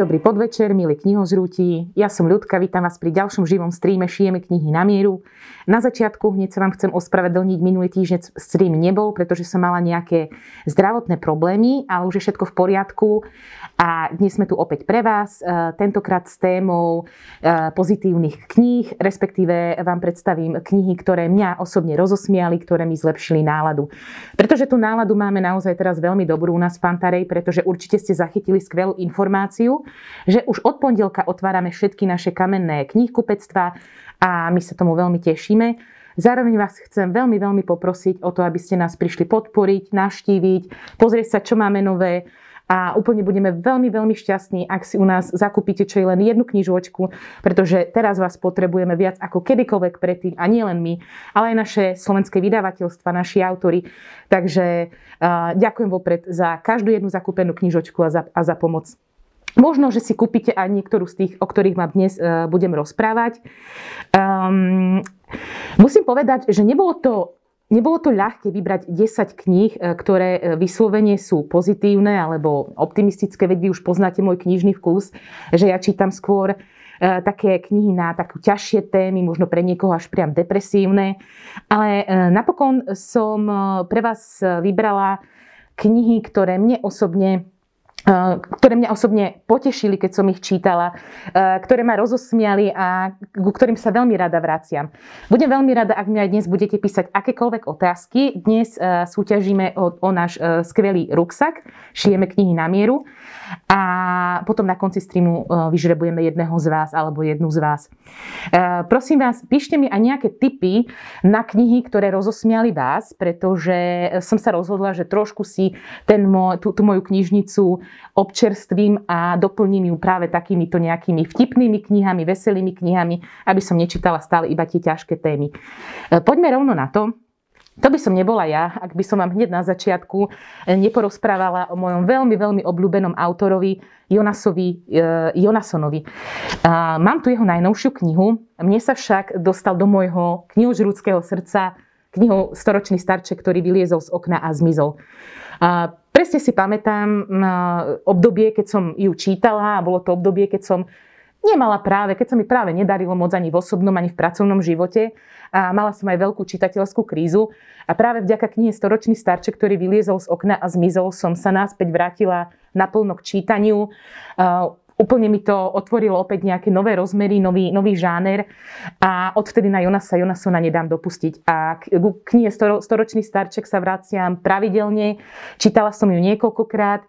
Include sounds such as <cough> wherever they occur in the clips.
dobrý podvečer, milí knihožrúti. Ja som Ľudka, vítam vás pri ďalšom živom streame Šijeme knihy na mieru. Na začiatku hneď sa vám chcem ospravedlniť, minulý týždeň stream nebol, pretože som mala nejaké zdravotné problémy, ale už je všetko v poriadku a dnes sme tu opäť pre vás, e, tentokrát s témou e, pozitívnych kníh, respektíve vám predstavím knihy, ktoré mňa osobne rozosmiali, ktoré mi zlepšili náladu. Pretože tú náladu máme naozaj teraz veľmi dobrú u nás v Pantarej, pretože určite ste zachytili skvelú informáciu, že už od pondelka otvárame všetky naše kamenné knihkupectvá a my sa tomu veľmi tešíme. Zároveň vás chcem veľmi, veľmi poprosiť o to, aby ste nás prišli podporiť, navštíviť, pozrieť sa, čo máme nové, a úplne budeme veľmi, veľmi šťastní, ak si u nás zakúpite čo je len jednu knižočku, pretože teraz vás potrebujeme viac ako kedykoľvek predtým a nie len my, ale aj naše slovenské vydavateľstva, naši autory. Takže uh, ďakujem vopred za každú jednu zakúpenú knižočku a za, a za pomoc. Možno, že si kúpite aj niektorú z tých, o ktorých vám dnes uh, budem rozprávať. Um, musím povedať, že nebolo to Nebolo to ľahké vybrať 10 kníh, e, ktoré e, vyslovene sú pozitívne alebo optimistické, veď vy už poznáte môj knižný vkus, že ja čítam skôr e, také knihy na takú ťažšie témy, možno pre niekoho až priam depresívne. Ale napokon som pre vás vybrala knihy, ktoré mne osobne ktoré mňa osobne potešili, keď som ich čítala, ktoré ma rozosmiali a ku ktorým sa veľmi rada vraciam. Budem veľmi rada, ak mi aj dnes budete písať akékoľvek otázky. Dnes súťažíme o, o náš skvelý ruksak, šijeme knihy na mieru a potom na konci streamu vyžrebujeme jedného z vás alebo jednu z vás. Prosím vás, píšte mi aj nejaké tipy na knihy, ktoré rozosmiali vás, pretože som sa rozhodla, že trošku si ten môj, tú, tú moju knižnicu občerstvím a doplním ju práve takýmito nejakými vtipnými knihami, veselými knihami, aby som nečítala stále iba tie ťažké témy. E, poďme rovno na to. To by som nebola ja, ak by som vám hneď na začiatku e, neporozprávala o mojom veľmi, veľmi obľúbenom autorovi Jonasovi, e, Jonasonovi. Mám tu jeho najnovšiu knihu. Mne sa však dostal do môjho knihožrúckého srdca knihu Storočný starček, ktorý vyliezol z okna a zmizol. Presne si pamätám obdobie, keď som ju čítala a bolo to obdobie, keď som nemala práve, keď sa mi práve nedarilo moc ani v osobnom, ani v pracovnom živote a mala som aj veľkú čitateľskú krízu a práve vďaka knihe Storočný starček, ktorý vyliezol z okna a zmizol, som sa náspäť vrátila naplno k čítaniu úplne mi to otvorilo opäť nejaké nové rozmery, nový, nový žáner. A odvtedy na Jonasa Jonasona nedám dopustiť. A k knihe Storočný starček sa vraciam pravidelne, čítala som ju niekoľkokrát, e,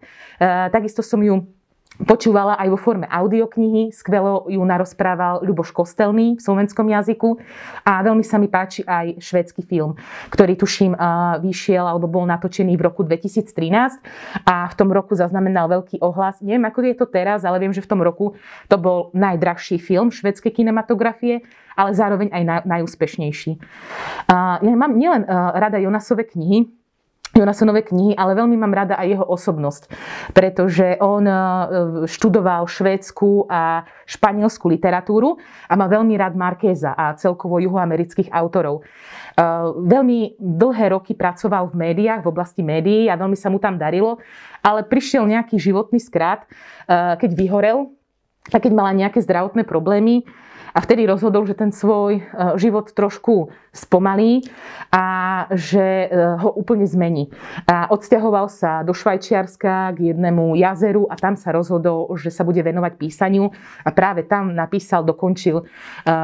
takisto som ju počúvala aj vo forme audioknihy. Skvelo ju narozprával Ľuboš Kostelný v slovenskom jazyku a veľmi sa mi páči aj švédsky film, ktorý tuším vyšiel alebo bol natočený v roku 2013 a v tom roku zaznamenal veľký ohlas. Neviem, ako je to teraz, ale viem, že v tom roku to bol najdrahší film švedskej kinematografie, ale zároveň aj najúspešnejší. Ja mám nielen rada Jonasove knihy, Jonasonové knihy, ale veľmi mám rada aj jeho osobnosť, pretože on e, študoval švédsku a španielskú literatúru a má veľmi rád Markéza a celkovo juhoamerických autorov. E, veľmi dlhé roky pracoval v médiách, v oblasti médií a veľmi sa mu tam darilo, ale prišiel nejaký životný skrát, e, keď vyhorel a keď mala nejaké zdravotné problémy, a vtedy rozhodol, že ten svoj e, život trošku spomalí a že e, ho úplne zmení. A odsťahoval sa do Švajčiarska k jednému jazeru a tam sa rozhodol, že sa bude venovať písaniu a práve tam napísal, dokončil e,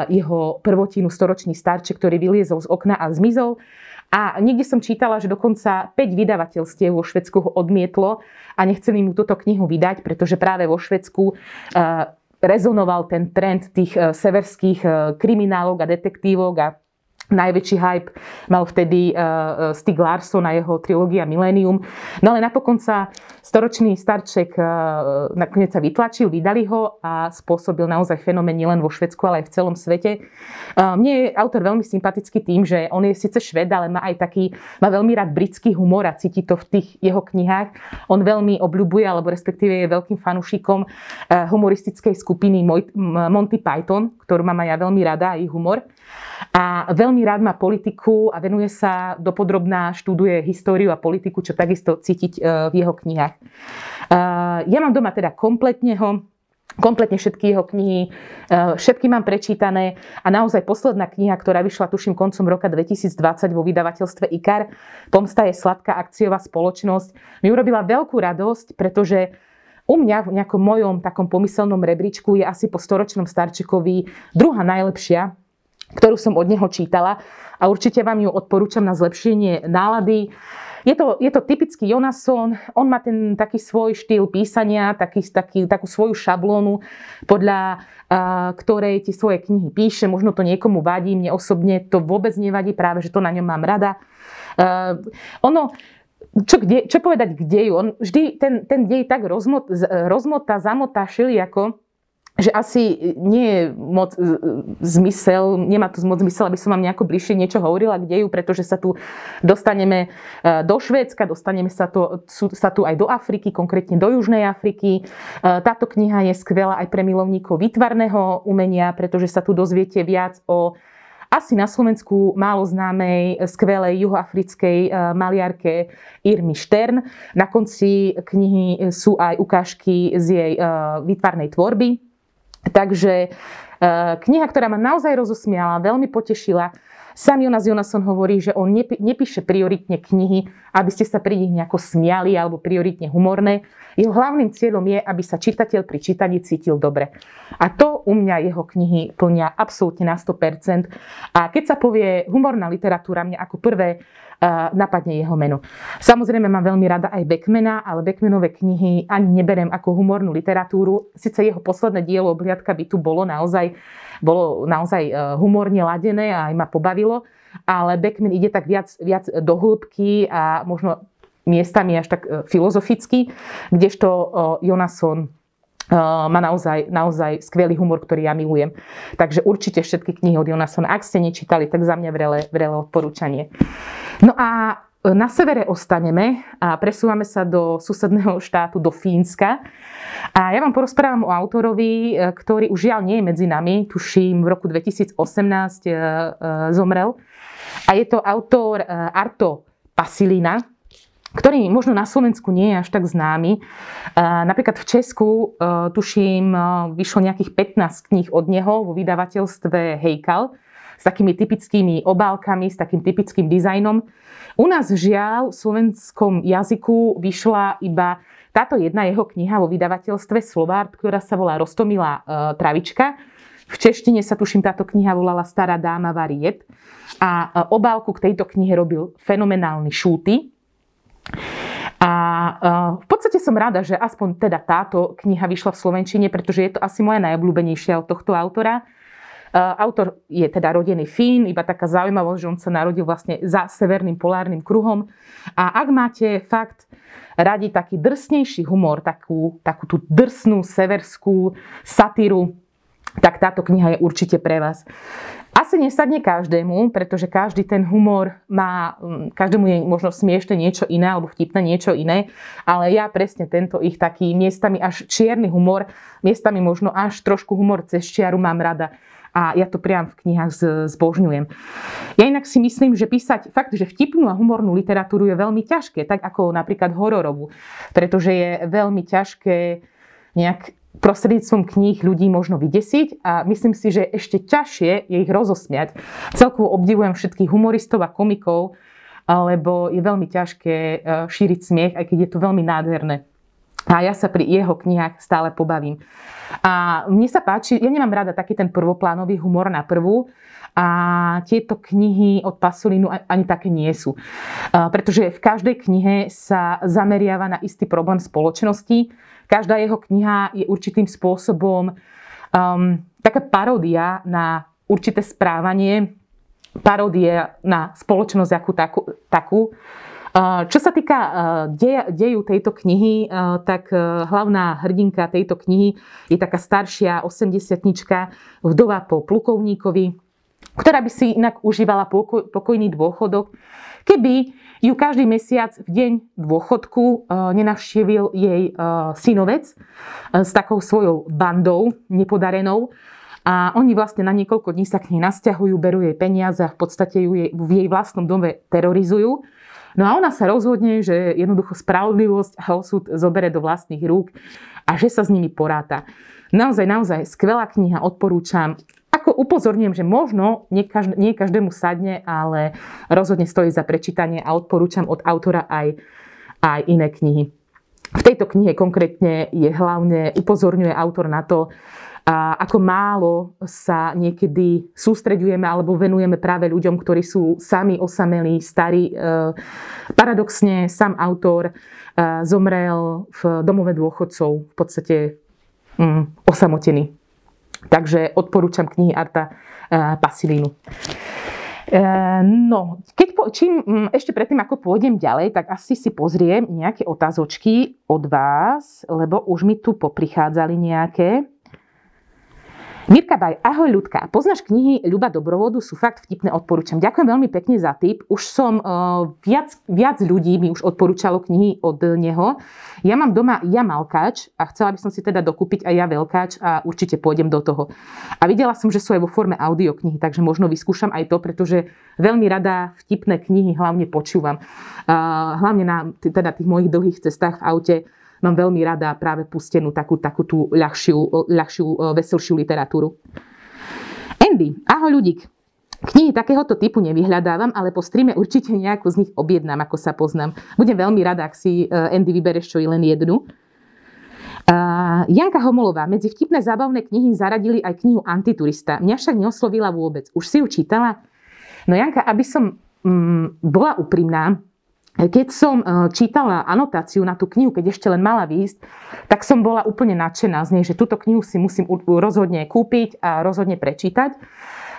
jeho prvotinu storočný starček, ktorý vyliezol z okna a zmizol. A niekde som čítala, že dokonca 5 vydavateľstiev vo Švedsku ho odmietlo a nechceli mu túto knihu vydať, pretože práve vo Švedsku rezonoval ten trend tých eh, severských eh, kriminálov a detektívok a Najväčší hype mal vtedy uh, Stig Larsson a jeho trilógia Millennium. No ale napokon sa storočný starček uh, nakoniec sa vytlačil, vydali ho a spôsobil naozaj fenomén nielen vo Švedsku, ale aj v celom svete. Uh, mne je autor veľmi sympatický tým, že on je síce šved, ale má aj taký, má veľmi rád britský humor a cíti to v tých jeho knihách. On veľmi obľubuje, alebo respektíve je veľkým fanúšikom humoristickej skupiny Monty Python, ktorú mám aj ja veľmi rada, ich humor. A veľmi rád má politiku a venuje sa dopodrobná, študuje históriu a politiku, čo takisto cítiť v jeho knihách. E, ja mám doma teda kompletne ho kompletne všetky jeho knihy, všetky mám prečítané a naozaj posledná kniha, ktorá vyšla tuším koncom roka 2020 vo vydavateľstve IKAR, Pomsta je sladká akciová spoločnosť, mi urobila veľkú radosť, pretože u mňa v nejakom mojom takom pomyselnom rebríčku je asi po storočnom starčekovi druhá najlepšia, ktorú som od neho čítala a určite vám ju odporúčam na zlepšenie nálady. Je to, je to typický Jonasson, on má ten taký svoj štýl písania, taký, taký, takú svoju šablónu, podľa uh, ktorej ti svoje knihy píše. Možno to niekomu vadí, mne osobne to vôbec nevadí, práve že to na ňom mám rada. Uh, ono, čo, kde, čo povedať k deju? On vždy ten, ten dej tak rozmot, rozmotá, zamotá šiliako, že asi nie je moc zmysel, nemá to moc zmysel, aby som vám nejako bližšie niečo hovorila k deju, pretože sa tu dostaneme e, do Švédska, dostaneme sa tu, sa tu aj do Afriky, konkrétne do Južnej Afriky. E, táto kniha je skvelá aj pre milovníkov výtvarného umenia, pretože sa tu dozviete viac o asi na Slovensku málo známej, skvelej juhoafrickej e, maliarke Irmy Štern. Na konci knihy sú aj ukážky z jej výtvarnej tvorby. Takže e, kniha, ktorá ma naozaj rozosmiala, veľmi potešila. Sam Jonas Jonasson hovorí, že on nepíše prioritne knihy, aby ste sa pri nich nejako smiali alebo prioritne humorné. Jeho hlavným cieľom je, aby sa čitateľ pri čítaní cítil dobre. A to u mňa jeho knihy plnia absolútne na 100%. A keď sa povie humorná literatúra, mňa ako prvé napadne jeho meno. Samozrejme mám veľmi rada aj Beckmana, ale Beckmanové knihy ani neberem ako humornú literatúru. Sice jeho posledné dielo Obliadka by tu bolo naozaj, bolo naozaj e, humorne ladené a aj ma pobavilo, ale Beckman ide tak viac, viac do hĺbky a možno miestami až tak e, filozoficky, kdežto Jonasson má naozaj, naozaj skvelý humor, ktorý ja milujem. Takže určite všetky knihy od Jonassona, ak ste nečítali, tak za mňa vrele, vrele odporúčanie. No a na severe ostaneme a presúvame sa do susedného štátu, do Fínska. A ja vám porozprávam o autorovi, e, ktorý už žiaľ nie je medzi nami, tuším v roku 2018 e, e, zomrel. A je to autor Arto Pasilina, ktorý možno na Slovensku nie je až tak známy. Napríklad v Česku, tuším, vyšlo nejakých 15 kníh od neho vo vydavateľstve Hejkal s takými typickými obálkami, s takým typickým dizajnom. U nás žiaľ v slovenskom jazyku vyšla iba táto jedna jeho kniha vo vydavateľstve Slovart, ktorá sa volá Rostomilá e, travička. V češtine sa tuším táto kniha volala Stará dáma variet. A e, obálku k tejto knihe robil fenomenálny Šúty. A e, v podstate som rada, že aspoň teda táto kniha vyšla v Slovenčine, pretože je to asi moja najobľúbenejšia od tohto autora. Autor je teda rodený Fín, iba taká zaujímavosť, že on sa narodil vlastne za severným polárnym kruhom. A ak máte fakt radi taký drsnejší humor, takú, takú tú drsnú severskú satíru, tak táto kniha je určite pre vás. Asi nesadne každému, pretože každý ten humor má, mm, každému je možno smiešne niečo iné alebo vtipné niečo iné, ale ja presne tento ich taký miestami až čierny humor, miestami možno až trošku humor cez čiaru mám rada a ja to priam v knihách zbožňujem. Ja inak si myslím, že písať fakt, že vtipnú a humornú literatúru je veľmi ťažké, tak ako napríklad hororovú, pretože je veľmi ťažké nejak prostredníctvom kníh ľudí možno vydesiť a myslím si, že ešte ťažšie je ich rozosmiať. Celkovo obdivujem všetkých humoristov a komikov, lebo je veľmi ťažké e, šíriť smiech, aj keď je to veľmi nádherné. A ja sa pri jeho knihách stále pobavím. A mne sa páči, ja nemám rada taký ten prvoplánový humor na prvú, a tieto knihy od Pasolinu ani také nie sú. Pretože v každej knihe sa zameriava na istý problém spoločnosti. Každá jeho kniha je určitým spôsobom um, taká paródia na určité správanie, paródia na spoločnosť ako takú. takú čo sa týka deju tejto knihy, tak hlavná hrdinka tejto knihy je taká staršia 80 vdova po plukovníkovi, ktorá by si inak užívala pokojný dôchodok, keby ju každý mesiac v deň dôchodku nenavštívil jej synovec s takou svojou bandou nepodarenou a oni vlastne na niekoľko dní sa k nej nasťahujú, berú jej peniaze a v podstate ju jej, v jej vlastnom dome terorizujú. No a ona sa rozhodne, že jednoducho spravodlivosť a osud zobere do vlastných rúk a že sa s nimi poráta. Naozaj, naozaj skvelá kniha, odporúčam. Ako upozorňujem, že možno nie, každé, nie každému sadne, ale rozhodne stojí za prečítanie a odporúčam od autora aj, aj iné knihy. V tejto knihe konkrétne je hlavne, upozorňuje autor na to, a ako málo sa niekedy sústreďujeme alebo venujeme práve ľuďom, ktorí sú sami osamelí, starí. E, paradoxne sám autor e, zomrel v domove dôchodcov, v podstate mm, osamotený. Takže odporúčam knihy Arta e, Pasilínu. No, keď po, čím, mm, ešte predtým, ako pôjdem ďalej, tak asi si pozriem nejaké otázočky od vás, lebo už mi tu poprichádzali nejaké. Mirka Baj, ahoj ľudka. Poznáš knihy Ľuba Dobrovodu? Sú fakt vtipné, odporúčam. Ďakujem veľmi pekne za tip. Už som, uh, viac, viac ľudí mi už odporúčalo knihy od neho. Ja mám doma ja malkáč a chcela by som si teda dokúpiť aj ja veľkáč a určite pôjdem do toho. A videla som, že sú aj vo forme audioknihy, takže možno vyskúšam aj to, pretože veľmi rada vtipné knihy hlavne počúvam. Uh, hlavne na teda tých mojich dlhých cestách v aute mám veľmi rada práve pustenú takú, takú tú ľahšiu, ľahšiu, e, veselšiu literatúru. Andy, ahoj ľudík. Knihy takéhoto typu nevyhľadávam, ale po streame určite nejakú z nich objednám, ako sa poznám. Budem veľmi rada, ak si e, Andy vybereš čo i len jednu. Uh, Janka Homolová, medzi vtipné zábavné knihy zaradili aj knihu Antiturista. Mňa však neoslovila vôbec. Už si ju čítala? No Janka, aby som mm, bola úprimná, keď som e, čítala anotáciu na tú knihu, keď ešte len mala výjsť, tak som bola úplne nadšená z nej, že túto knihu si musím rozhodne kúpiť a rozhodne prečítať.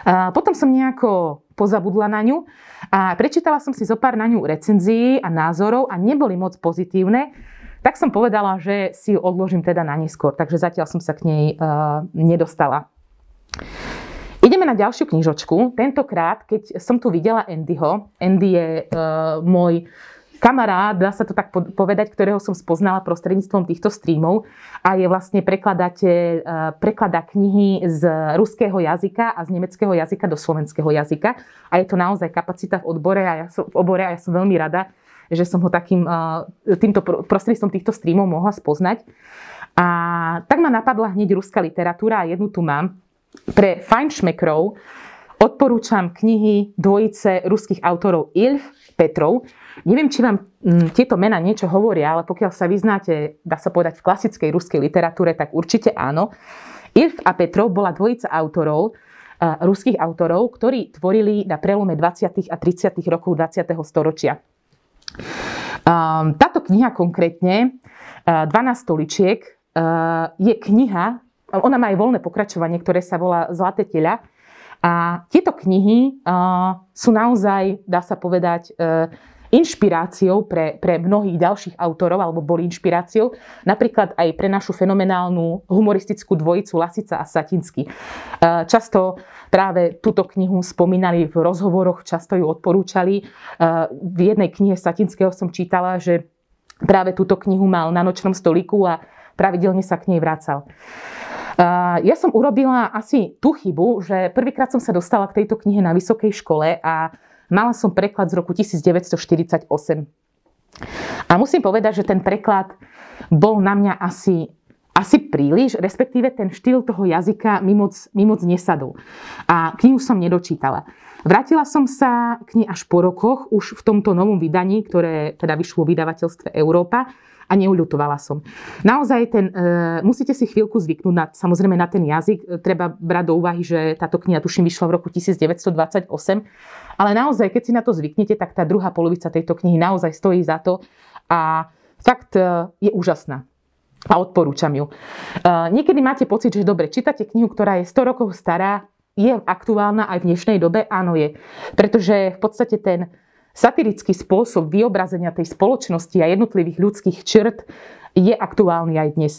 Potom som nejako pozabudla na ňu a prečítala som si zo pár na ňu recenzií a názorov a neboli moc pozitívne. Tak som povedala, že si ju odložím teda na neskôr, takže zatiaľ som sa k nej uh, nedostala. Ideme na ďalšiu knižočku. Tentokrát, keď som tu videla Andyho, Andy je uh, môj kamarát, dá sa to tak povedať, ktorého som spoznala prostredníctvom týchto streamov a je vlastne prekladateľ, uh, prekladá knihy z ruského jazyka a z nemeckého jazyka do slovenského jazyka. A je to naozaj kapacita v odbore a ja som, v obore a ja som veľmi rada, že som ho takým, uh, týmto prostredníctvom týchto streamov mohla spoznať. A tak ma napadla hneď ruská literatúra a jednu tu mám, pre fajnšmekrov odporúčam knihy dvojice ruských autorov Ilf Petrov. Neviem, či vám mm, tieto mena niečo hovoria, ale pokiaľ sa vyznáte, dá sa povedať, v klasickej ruskej literatúre, tak určite áno. Ilf a Petrov bola dvojica autorov, ruských autorov, ktorí tvorili na prelome 20. a 30. rokov 20. storočia. Táto kniha konkrétne, uh, 12 stoličiek, je kniha, ona má aj voľné pokračovanie, ktoré sa volá Zlaté teľa. A tieto knihy uh, sú naozaj, dá sa povedať, uh, inšpiráciou pre, pre mnohých ďalších autorov, alebo boli inšpiráciou, napríklad aj pre našu fenomenálnu humoristickú dvojicu Lasica a Satinsky. Často práve túto knihu spomínali v rozhovoroch, často ju odporúčali. V jednej knihe Satinského som čítala, že práve túto knihu mal na nočnom stoliku a pravidelne sa k nej vracal. Ja som urobila asi tú chybu, že prvýkrát som sa dostala k tejto knihe na vysokej škole a mala som preklad z roku 1948. A musím povedať, že ten preklad bol na mňa asi, asi príliš, respektíve ten štýl toho jazyka mi moc, mi moc nesadol. A knihu som nedočítala. Vrátila som sa k nej až po rokoch, už v tomto novom vydaní, ktoré teda vyšlo v vydavateľstve Európa a neuľutovala som. Naozaj ten, e, musíte si chvíľku zvyknúť na, samozrejme na ten jazyk. E, treba brať do úvahy, že táto kniha tuším vyšla v roku 1928. Ale naozaj, keď si na to zvyknete, tak tá druhá polovica tejto knihy naozaj stojí za to a fakt e, je úžasná a odporúčam ju. E, niekedy máte pocit, že dobre, čítate knihu, ktorá je 100 rokov stará, je aktuálna aj v dnešnej dobe? Áno je. Pretože v podstate ten Satirický spôsob vyobrazenia tej spoločnosti a jednotlivých ľudských črt je aktuálny aj dnes.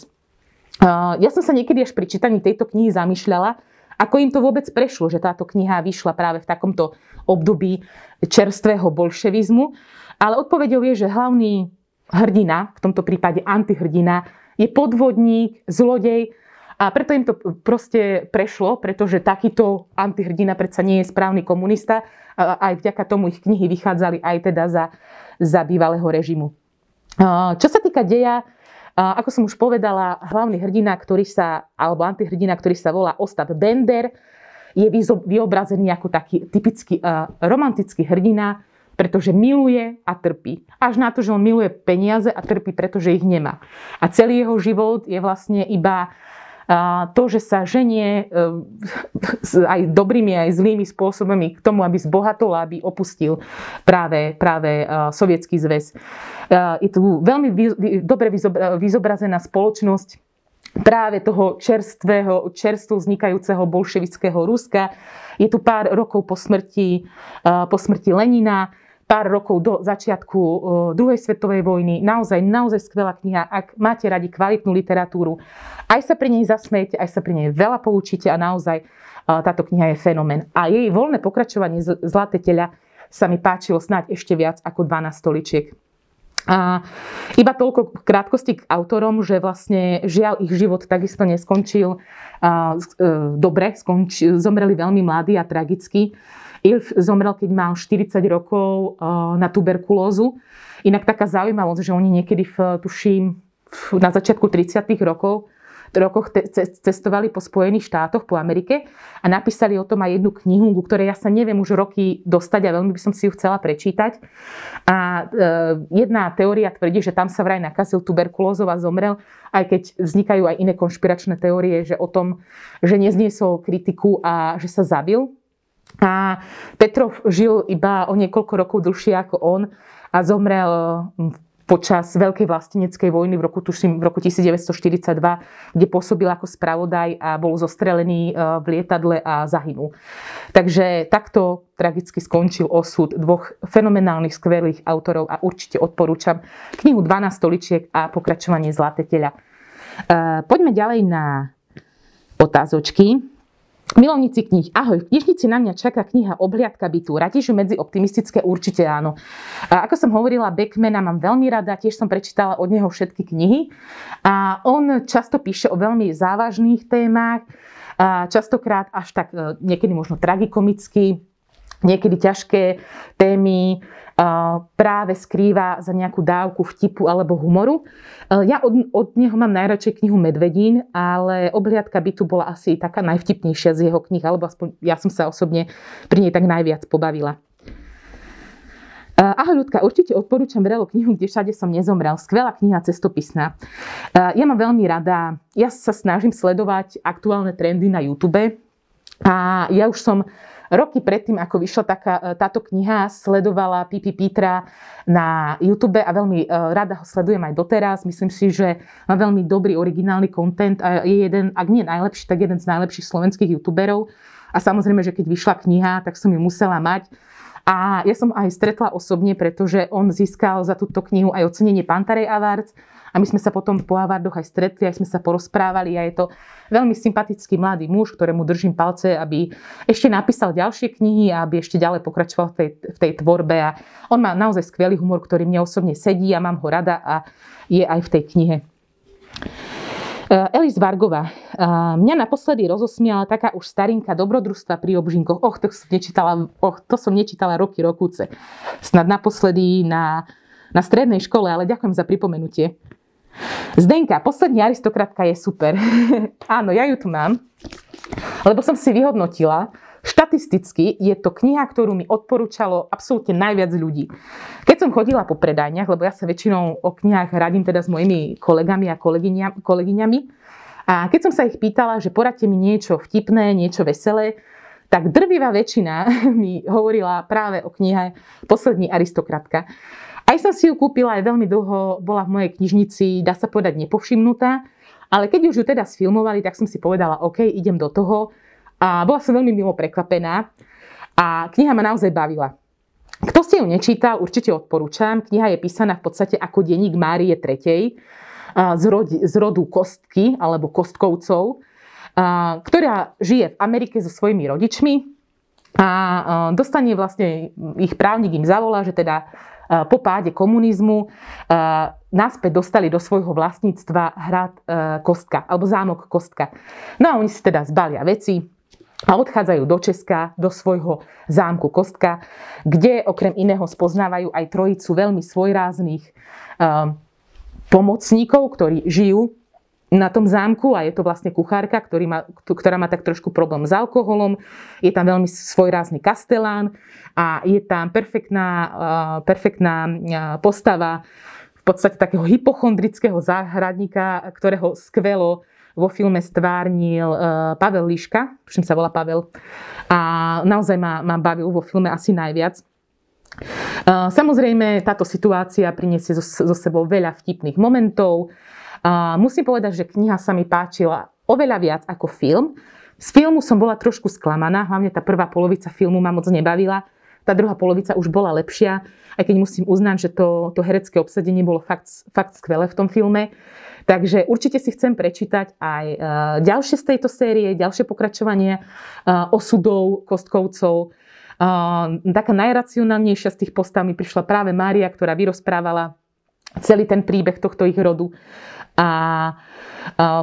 Ja som sa niekedy až pri čítaní tejto knihy zamýšľala, ako im to vôbec prešlo, že táto kniha vyšla práve v takomto období čerstvého bolševizmu. Ale odpovedou je, že hlavný hrdina, v tomto prípade antihrdina, je podvodník, zlodej A preto im to proste prešlo, pretože takýto antihrdina predsa nie je správny komunista. A aj vďaka tomu ich knihy vychádzali aj teda za, za bývalého režimu. Čo sa týka deja, ako som už povedala, hlavný hrdina, ktorý sa, alebo antihrdina, ktorý sa volá Ostap Bender, je vyobrazený ako taký typický romantický hrdina, pretože miluje a trpí. Až na to, že on miluje peniaze a trpí, pretože ich nemá. A celý jeho život je vlastne iba to, že sa ženie e, aj dobrými, aj zlými spôsobami k tomu, aby zbohatol, aby opustil práve, práve e, sovietský zväz. E, je tu veľmi dobre vyzobrazená spoločnosť práve toho čerstvého, čerstvo vznikajúceho bolševického Ruska. Je tu pár rokov po smrti, po smrti Lenina pár rokov do začiatku druhej svetovej vojny. Naozaj, naozaj skvelá kniha. Ak máte radi kvalitnú literatúru, aj sa pri nej zasmiete, aj sa pri nej veľa poučíte a naozaj táto kniha je fenomén. A jej voľné pokračovanie Zlaté teľa sa mi páčilo snáď ešte viac ako 12 stoličiek. A iba toľko krátkosti k autorom, že vlastne žiaľ ich život takisto neskončil uh, dobre, skončil, zomreli veľmi mladí a tragicky. Ilf zomrel, keď mal 40 rokov eh, na tuberkulózu. Inak taká zaujímavosť, že oni niekedy, v, tuším, na začiatku 30 rokov rokoch cestovali po Spojených štátoch, po Amerike a napísali o tom aj jednu knihu, ku ktorej ja sa neviem už roky dostať a veľmi by som si ju chcela prečítať. A e, jedna teória tvrdí, že tam sa vraj nakazil tuberkulózou a zomrel, aj keď vznikajú aj iné konšpiračné teórie, že o tom, že nezniesol kritiku a že sa zabil a Petrov žil iba o niekoľko rokov dlhšie ako on a zomrel hm, počas Veľkej vlasteneckej vojny v roku, tuším, v roku 1942, kde pôsobil ako spravodaj a bol zostrelený e, v lietadle a zahynul. Takže takto tragicky skončil osud dvoch fenomenálnych, skvelých autorov a určite odporúčam knihu 12 stoličiek a pokračovanie Zlaté teľa. E, poďme ďalej na otázočky. Milovníci kníh, ahoj, v knižnici na mňa čaká kniha Obhliadka bytu. Radíš medzi optimistické? Určite áno. A ako som hovorila, Beckmana mám veľmi rada, tiež som prečítala od neho všetky knihy. A on často píše o veľmi závažných témach, a častokrát až tak e, niekedy možno tragikomicky, niekedy ťažké témy práve skrýva za nejakú dávku vtipu alebo humoru. Ja od, od neho mám najradšej knihu Medvedín, ale obhliadka bytu bola asi taká najvtipnejšia z jeho knih, alebo aspoň ja som sa osobne pri nej tak najviac pobavila. Ahoj ľudka, určite odporúčam Vrelo knihu, kde všade som nezomrel. Skvelá kniha cestopisná. Ja mám veľmi rada, ja sa snažím sledovať aktuálne trendy na YouTube a ja už som roky predtým, ako vyšla taká, e, táto kniha, sledovala Pipi Petra na YouTube a veľmi e, rada ho sledujem aj doteraz. Myslím si, že má veľmi dobrý originálny content a je jeden, ak nie najlepší, tak jeden z najlepších slovenských youtuberov. A samozrejme, že keď vyšla kniha, tak som ju musela mať. A ja som aj stretla osobne, pretože on získal za túto knihu aj ocenenie Pantarej Awards a my sme sa potom po Awardoch aj stretli, aj sme sa porozprávali a je to veľmi sympatický mladý muž, ktorému držím palce, aby ešte napísal ďalšie knihy a aby ešte ďalej pokračoval v tej, v tej tvorbe. A on má naozaj skvelý humor, ktorý mne osobne sedí a mám ho rada a je aj v tej knihe. Eh, Elis Vargova. Eh, mňa naposledy rozosmiala taká už starinka dobrodružstva pri obžinkoch. Och, to som nečítala, och, to som nečítala roky, rokúce. Snad naposledy na, na strednej škole, ale ďakujem za pripomenutie. Zdenka, poslední aristokratka je super. <laughs> Áno, ja ju tu mám, lebo som si vyhodnotila, Štatisticky je to kniha, ktorú mi odporúčalo absolútne najviac ľudí. Keď som chodila po predajniach, lebo ja sa väčšinou o knihách radím teda s mojimi kolegami a kolegyňami, a keď som sa ich pýtala, že poradte mi niečo vtipné, niečo veselé, tak drvivá väčšina <laughs> mi hovorila práve o knihe Poslední aristokratka. Aj som si ju kúpila, aj veľmi dlho bola v mojej knižnici, dá sa povedať, nepovšimnutá. Ale keď už ju teda sfilmovali, tak som si povedala, OK, idem do toho. A bola som veľmi milo prekvapená. A kniha ma naozaj bavila. Kto ste ju nečítal, určite odporúčam. Kniha je písaná v podstate ako denník Márie III z, rodi, z rodu Kostky alebo Kostkovcov, ktorá žije v Amerike so svojimi rodičmi a dostane vlastne, ich právnik im zavolá, že teda po páde komunizmu naspäť dostali do svojho vlastníctva hrad Kostka, alebo zámok Kostka. No a oni si teda zbalia veci, a odchádzajú do Česka, do svojho zámku Kostka, kde okrem iného spoznávajú aj trojicu veľmi svojráznych pomocníkov, ktorí žijú na tom zámku a je to vlastne kuchárka, ktorý má, ktorá má tak trošku problém s alkoholom. Je tam veľmi svojrázny kastelán a je tam perfektná, perfektná postava v podstate takého hypochondrického záhradníka, ktorého skvelo vo filme stvárnil Pavel Liška, tuším sa volá Pavel, a naozaj ma, ma bavil vo filme asi najviac. Samozrejme, táto situácia priniesie zo, zo sebou veľa vtipných momentov, musím povedať, že kniha sa mi páčila oveľa viac ako film. Z filmu som bola trošku sklamaná, hlavne tá prvá polovica filmu ma moc nebavila. Tá druhá polovica už bola lepšia, aj keď musím uznať, že to, to herecké obsadenie bolo fakt, fakt skvelé v tom filme. Takže určite si chcem prečítať aj e, ďalšie z tejto série, ďalšie pokračovanie e, osudov Kostkovcov. E, taká najracionálnejšia z tých postav mi prišla práve Mária, ktorá vyrozprávala celý ten príbeh tohto ich rodu. A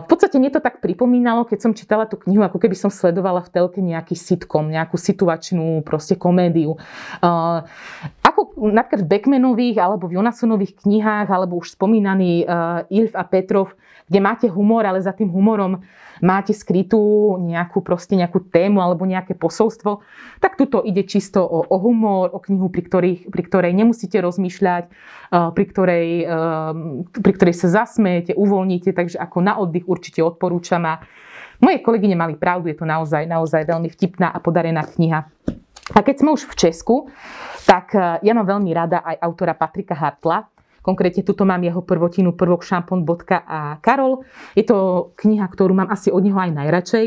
v podstate mne to tak pripomínalo, keď som čítala tú knihu, ako keby som sledovala v telke nejaký sitcom, nejakú situačnú proste komédiu. Napríklad v Beckmanových alebo v Jonasonových knihách, alebo už spomínaný Ilf a Petrov, kde máte humor, ale za tým humorom máte skrytú nejakú, proste nejakú tému alebo nejaké posolstvo, tak tuto ide čisto o, o humor, o knihu, pri, ktorých, pri ktorej nemusíte rozmýšľať, eh, pri ktorej, eh, pri ktorej sa zasmejete, uvoľníte, takže ako na oddych určite odporúčam a moje kolegyne mali pravdu, je to naozaj, naozaj veľmi vtipná a podarená kniha. A keď sme už v Česku, tak eh, ja mám veľmi rada aj autora Patrika Hartla, Konkrétne tuto mám jeho prvotinu prvok šampón, bodka a Karol. Je to kniha, ktorú mám asi od neho aj najradšej.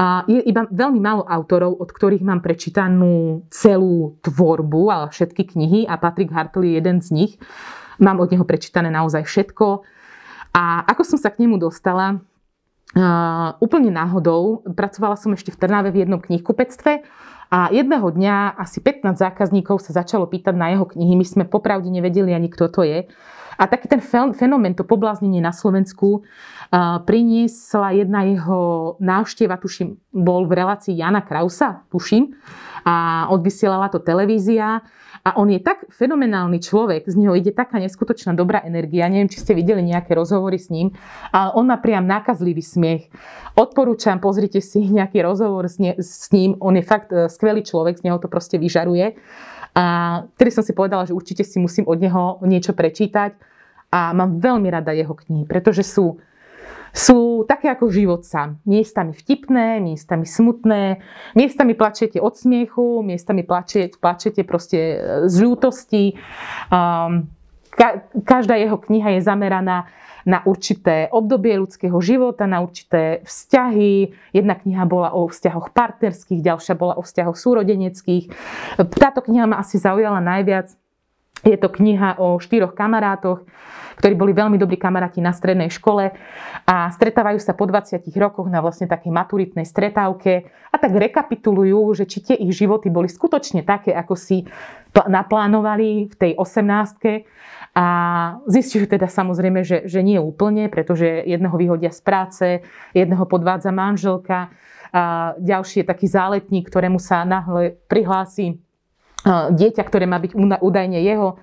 A je iba veľmi málo autorov, od ktorých mám prečítanú celú tvorbu, ale všetky knihy a Patrick Hartley je jeden z nich. Mám od neho prečítané naozaj všetko. A ako som sa k nemu dostala, uh, úplne náhodou, pracovala som ešte v Trnave v jednom knihkupectve a jedného dňa asi 15 zákazníkov sa začalo pýtať na jeho knihy. My sme popravde nevedeli ani kto to je. A taký ten fenomén, to pobláznenie na Slovensku priniesla jedna jeho návšteva, tuším, bol v relácii Jana Krausa, tuším, a odvysielala to televízia a on je tak fenomenálny človek, z neho ide taká neskutočná dobrá energia. Neviem, či ste videli nejaké rozhovory s ním, ale on má priam nákazlivý smiech. Odporúčam, pozrite si <laughs> nejaký rozhovor s, ne, s ním. On je fakt e, skvelý človek, z neho to proste vyžaruje. A tedy som si povedala, že určite si musím od neho niečo prečítať. A mám veľmi rada jeho knihy, pretože sú sú také ako život sám. Miestami vtipné, miestami smutné, miestami plačete od smiechu, miestami plačete, plačete proste e, z ľútosti. Um, ka, každá jeho kniha je zameraná na určité obdobie ľudského života, na určité vzťahy. Jedna kniha bola o vzťahoch partnerských, ďalšia bola o vzťahoch súrodeneckých. Táto kniha ma asi zaujala najviac. Je to kniha o štyroch kamarátoch, ktorí boli veľmi dobrí kamaráti na strednej škole a stretávajú sa po 20 rokoch na vlastne takej maturitnej stretávke a tak rekapitulujú, že či tie ich životy boli skutočne také, ako si naplánovali v tej 18 a zistujú teda samozrejme, že, že nie úplne, pretože jedného vyhodia z práce, jedného podvádza manželka, a ďalší je taký záletník, ktorému sa náhle prihlási dieťa, ktoré má byť údajne jeho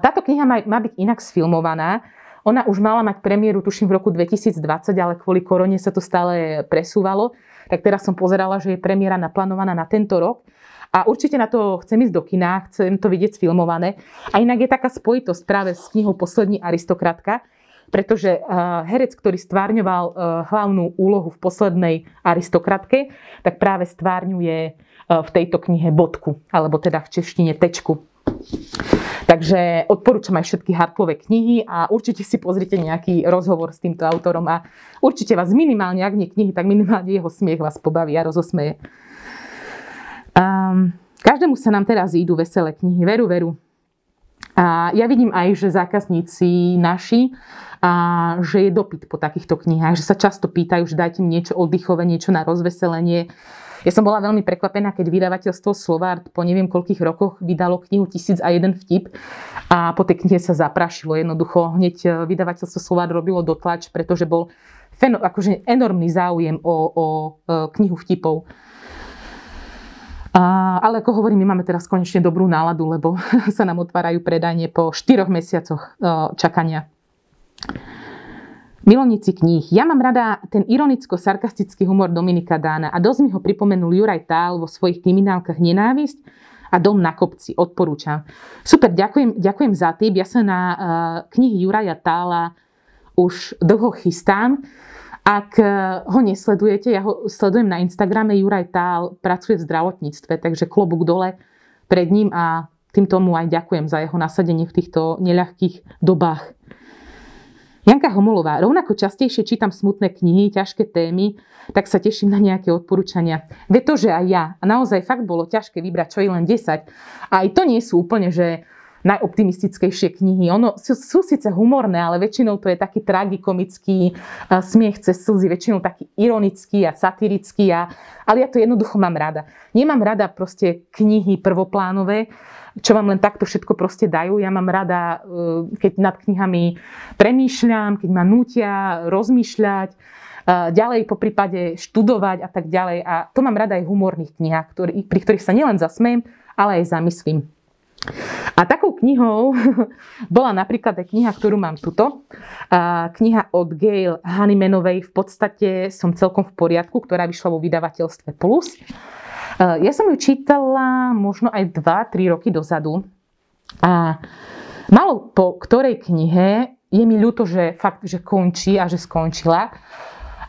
táto kniha má, byť inak sfilmovaná. Ona už mala mať premiéru, tuším, v roku 2020, ale kvôli korone sa to stále presúvalo. Tak teraz som pozerala, že je premiéra naplánovaná na tento rok. A určite na to chcem ísť do kina, chcem to vidieť sfilmované. A inak je taká spojitosť práve s knihou Poslední aristokratka, pretože herec, ktorý stvárňoval hlavnú úlohu v poslednej aristokratke, tak práve stvárňuje v tejto knihe bodku, alebo teda v češtine tečku. Takže odporúčam aj všetky Hartlové knihy a určite si pozrite nejaký rozhovor s týmto autorom a určite vás minimálne, ak nie knihy, tak minimálne jeho smiech vás pobaví a rozosmeje. Um, každému sa nám teraz idú veselé knihy, veru, veru. A ja vidím aj, že zákazníci naši, a že je dopyt po takýchto knihách, že sa často pýtajú, že dajte mi niečo oddychové, niečo na rozveselenie. Ja som bola veľmi prekvapená, keď vydavateľstvo Slovart po neviem koľkých rokoch vydalo knihu Tisíc a jeden vtip a po tej knihe sa zaprašilo. Jednoducho hneď e, vydavateľstvo Slovart robilo dotlač, pretože bol feno, akože enormný záujem o, o e, knihu vtipov. A, ale ako hovorím, my máme teraz konečne dobrú náladu, lebo <laughs> sa nám otvárajú predanie po 4 mesiacoch e, čakania. Milovníci kníh. Ja mám rada ten ironicko-sarkastický humor Dominika Dána a dosť mi ho pripomenul Juraj Tál vo svojich kriminálkach Nenávisť a Dom na kopci. Odporúčam. Super, ďakujem, ďakujem za tým. Ja sa na uh, knihy Juraja Tála už dlho chystám. Ak uh, ho nesledujete, ja ho sledujem na Instagrame. Juraj Tál pracuje v zdravotníctve, takže klobúk dole pred ním a tým tomu aj ďakujem za jeho nasadenie v týchto neľahkých dobách. Janka Homolová, rovnako častejšie čítam smutné knihy, ťažké témy, tak sa teším na nejaké odporúčania. Ve to, že aj ja. A naozaj fakt bolo ťažké vybrať čo je len 10. A aj to nie sú úplne, že najoptimistickejšie knihy. Ono sú, sú síce humorné, ale väčšinou to je taký tragikomický uh, smiech cez slzy, väčšinou taký ironický a satirický. A, ale ja to jednoducho mám rada. Nemám rada proste knihy prvoplánové, čo vám len takto všetko proste dajú. Ja mám rada, e, keď nad knihami premýšľam, keď ma nutia rozmýšľať, e, ďalej po prípade študovať a tak ďalej. A to mám rada aj v humorných knihách, ktorý, pri ktorých sa nielen zasmiem, ale aj zamyslím. A takou knihou <laughs> bola napríklad aj kniha, ktorú mám tuto. Kniha od Gail Honeymanovej v podstate som celkom v poriadku, ktorá vyšla vo vydavateľstve Plus. Ja som ju čítala možno aj 2-3 roky dozadu a malo po ktorej knihe je mi ľúto, že fakt, že končí a že skončila.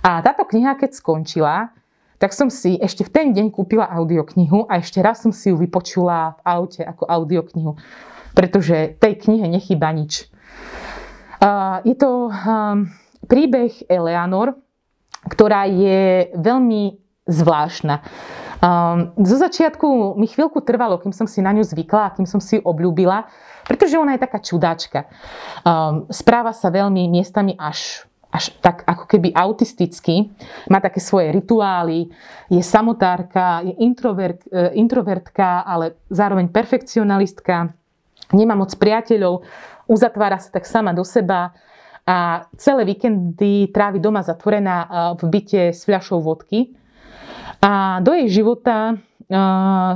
A táto kniha, keď skončila, tak som si ešte v ten deň kúpila audioknihu a ešte raz som si ju vypočula v aute ako audioknihu, pretože tej knihe nechýba nič. Je to um, príbeh Eleanor, ktorá je veľmi zvláštna. Um, zo začiatku mi chvíľku trvalo, kým som si na ňu zvykla a kým som si ju obľúbila, pretože ona je taká čudáčka. Um, správa sa veľmi miestami až až tak ako keby autisticky, má také svoje rituály, je samotárka, je introvert, e, introvertka, ale zároveň perfekcionalistka, nemá moc priateľov, uzatvára sa tak sama do seba a celé víkendy trávi doma zatvorená e, v byte s fľašou vodky. A do jej života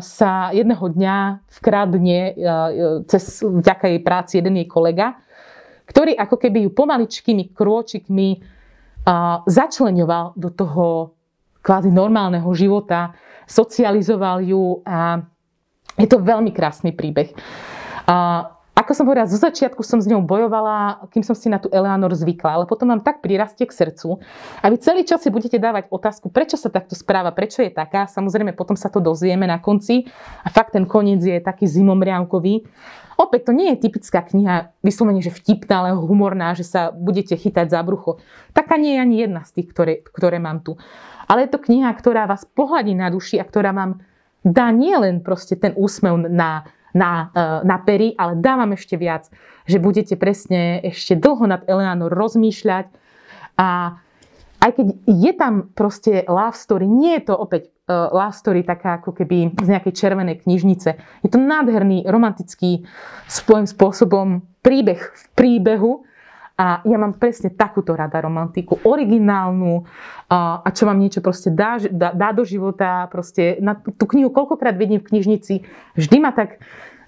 sa jedného dňa vkradne cez vďaka jej práci jeden jej kolega, ktorý ako keby ju pomaličkými krôčikmi začleňoval do toho kvázi normálneho života, socializoval ju a je to veľmi krásny príbeh. Ako som hovorila, zo začiatku som s ňou bojovala, kým som si na tú Eleanor zvykla, ale potom mám tak prirastie k srdcu a vy celý čas si budete dávať otázku, prečo sa takto správa, prečo je taká. Samozrejme, potom sa to dozvieme na konci a fakt ten koniec je taký zimomriavkový. Opäť to nie je typická kniha, vyslovene, že vtipná, ale humorná, že sa budete chytať za brucho. Taká nie je ani jedna z tých, ktoré, ktoré mám tu. Ale je to kniha, ktorá vás pohľadí na duši a ktorá vám dá nielen proste ten úsmev na na, e, na pery, ale dávam ešte viac, že budete presne ešte dlho nad Eleanor rozmýšľať a aj keď je tam proste love story, nie je to opäť uh, love story taká ako keby z nejakej červenej knižnice. Je to nádherný, romantický svojím spôsobom príbeh v príbehu, a ja mám presne takúto rada romantiku, originálnu a, čo vám niečo proste dá, dá, dá do života. Proste na tú knihu koľkokrát vidím v knižnici, vždy ma tak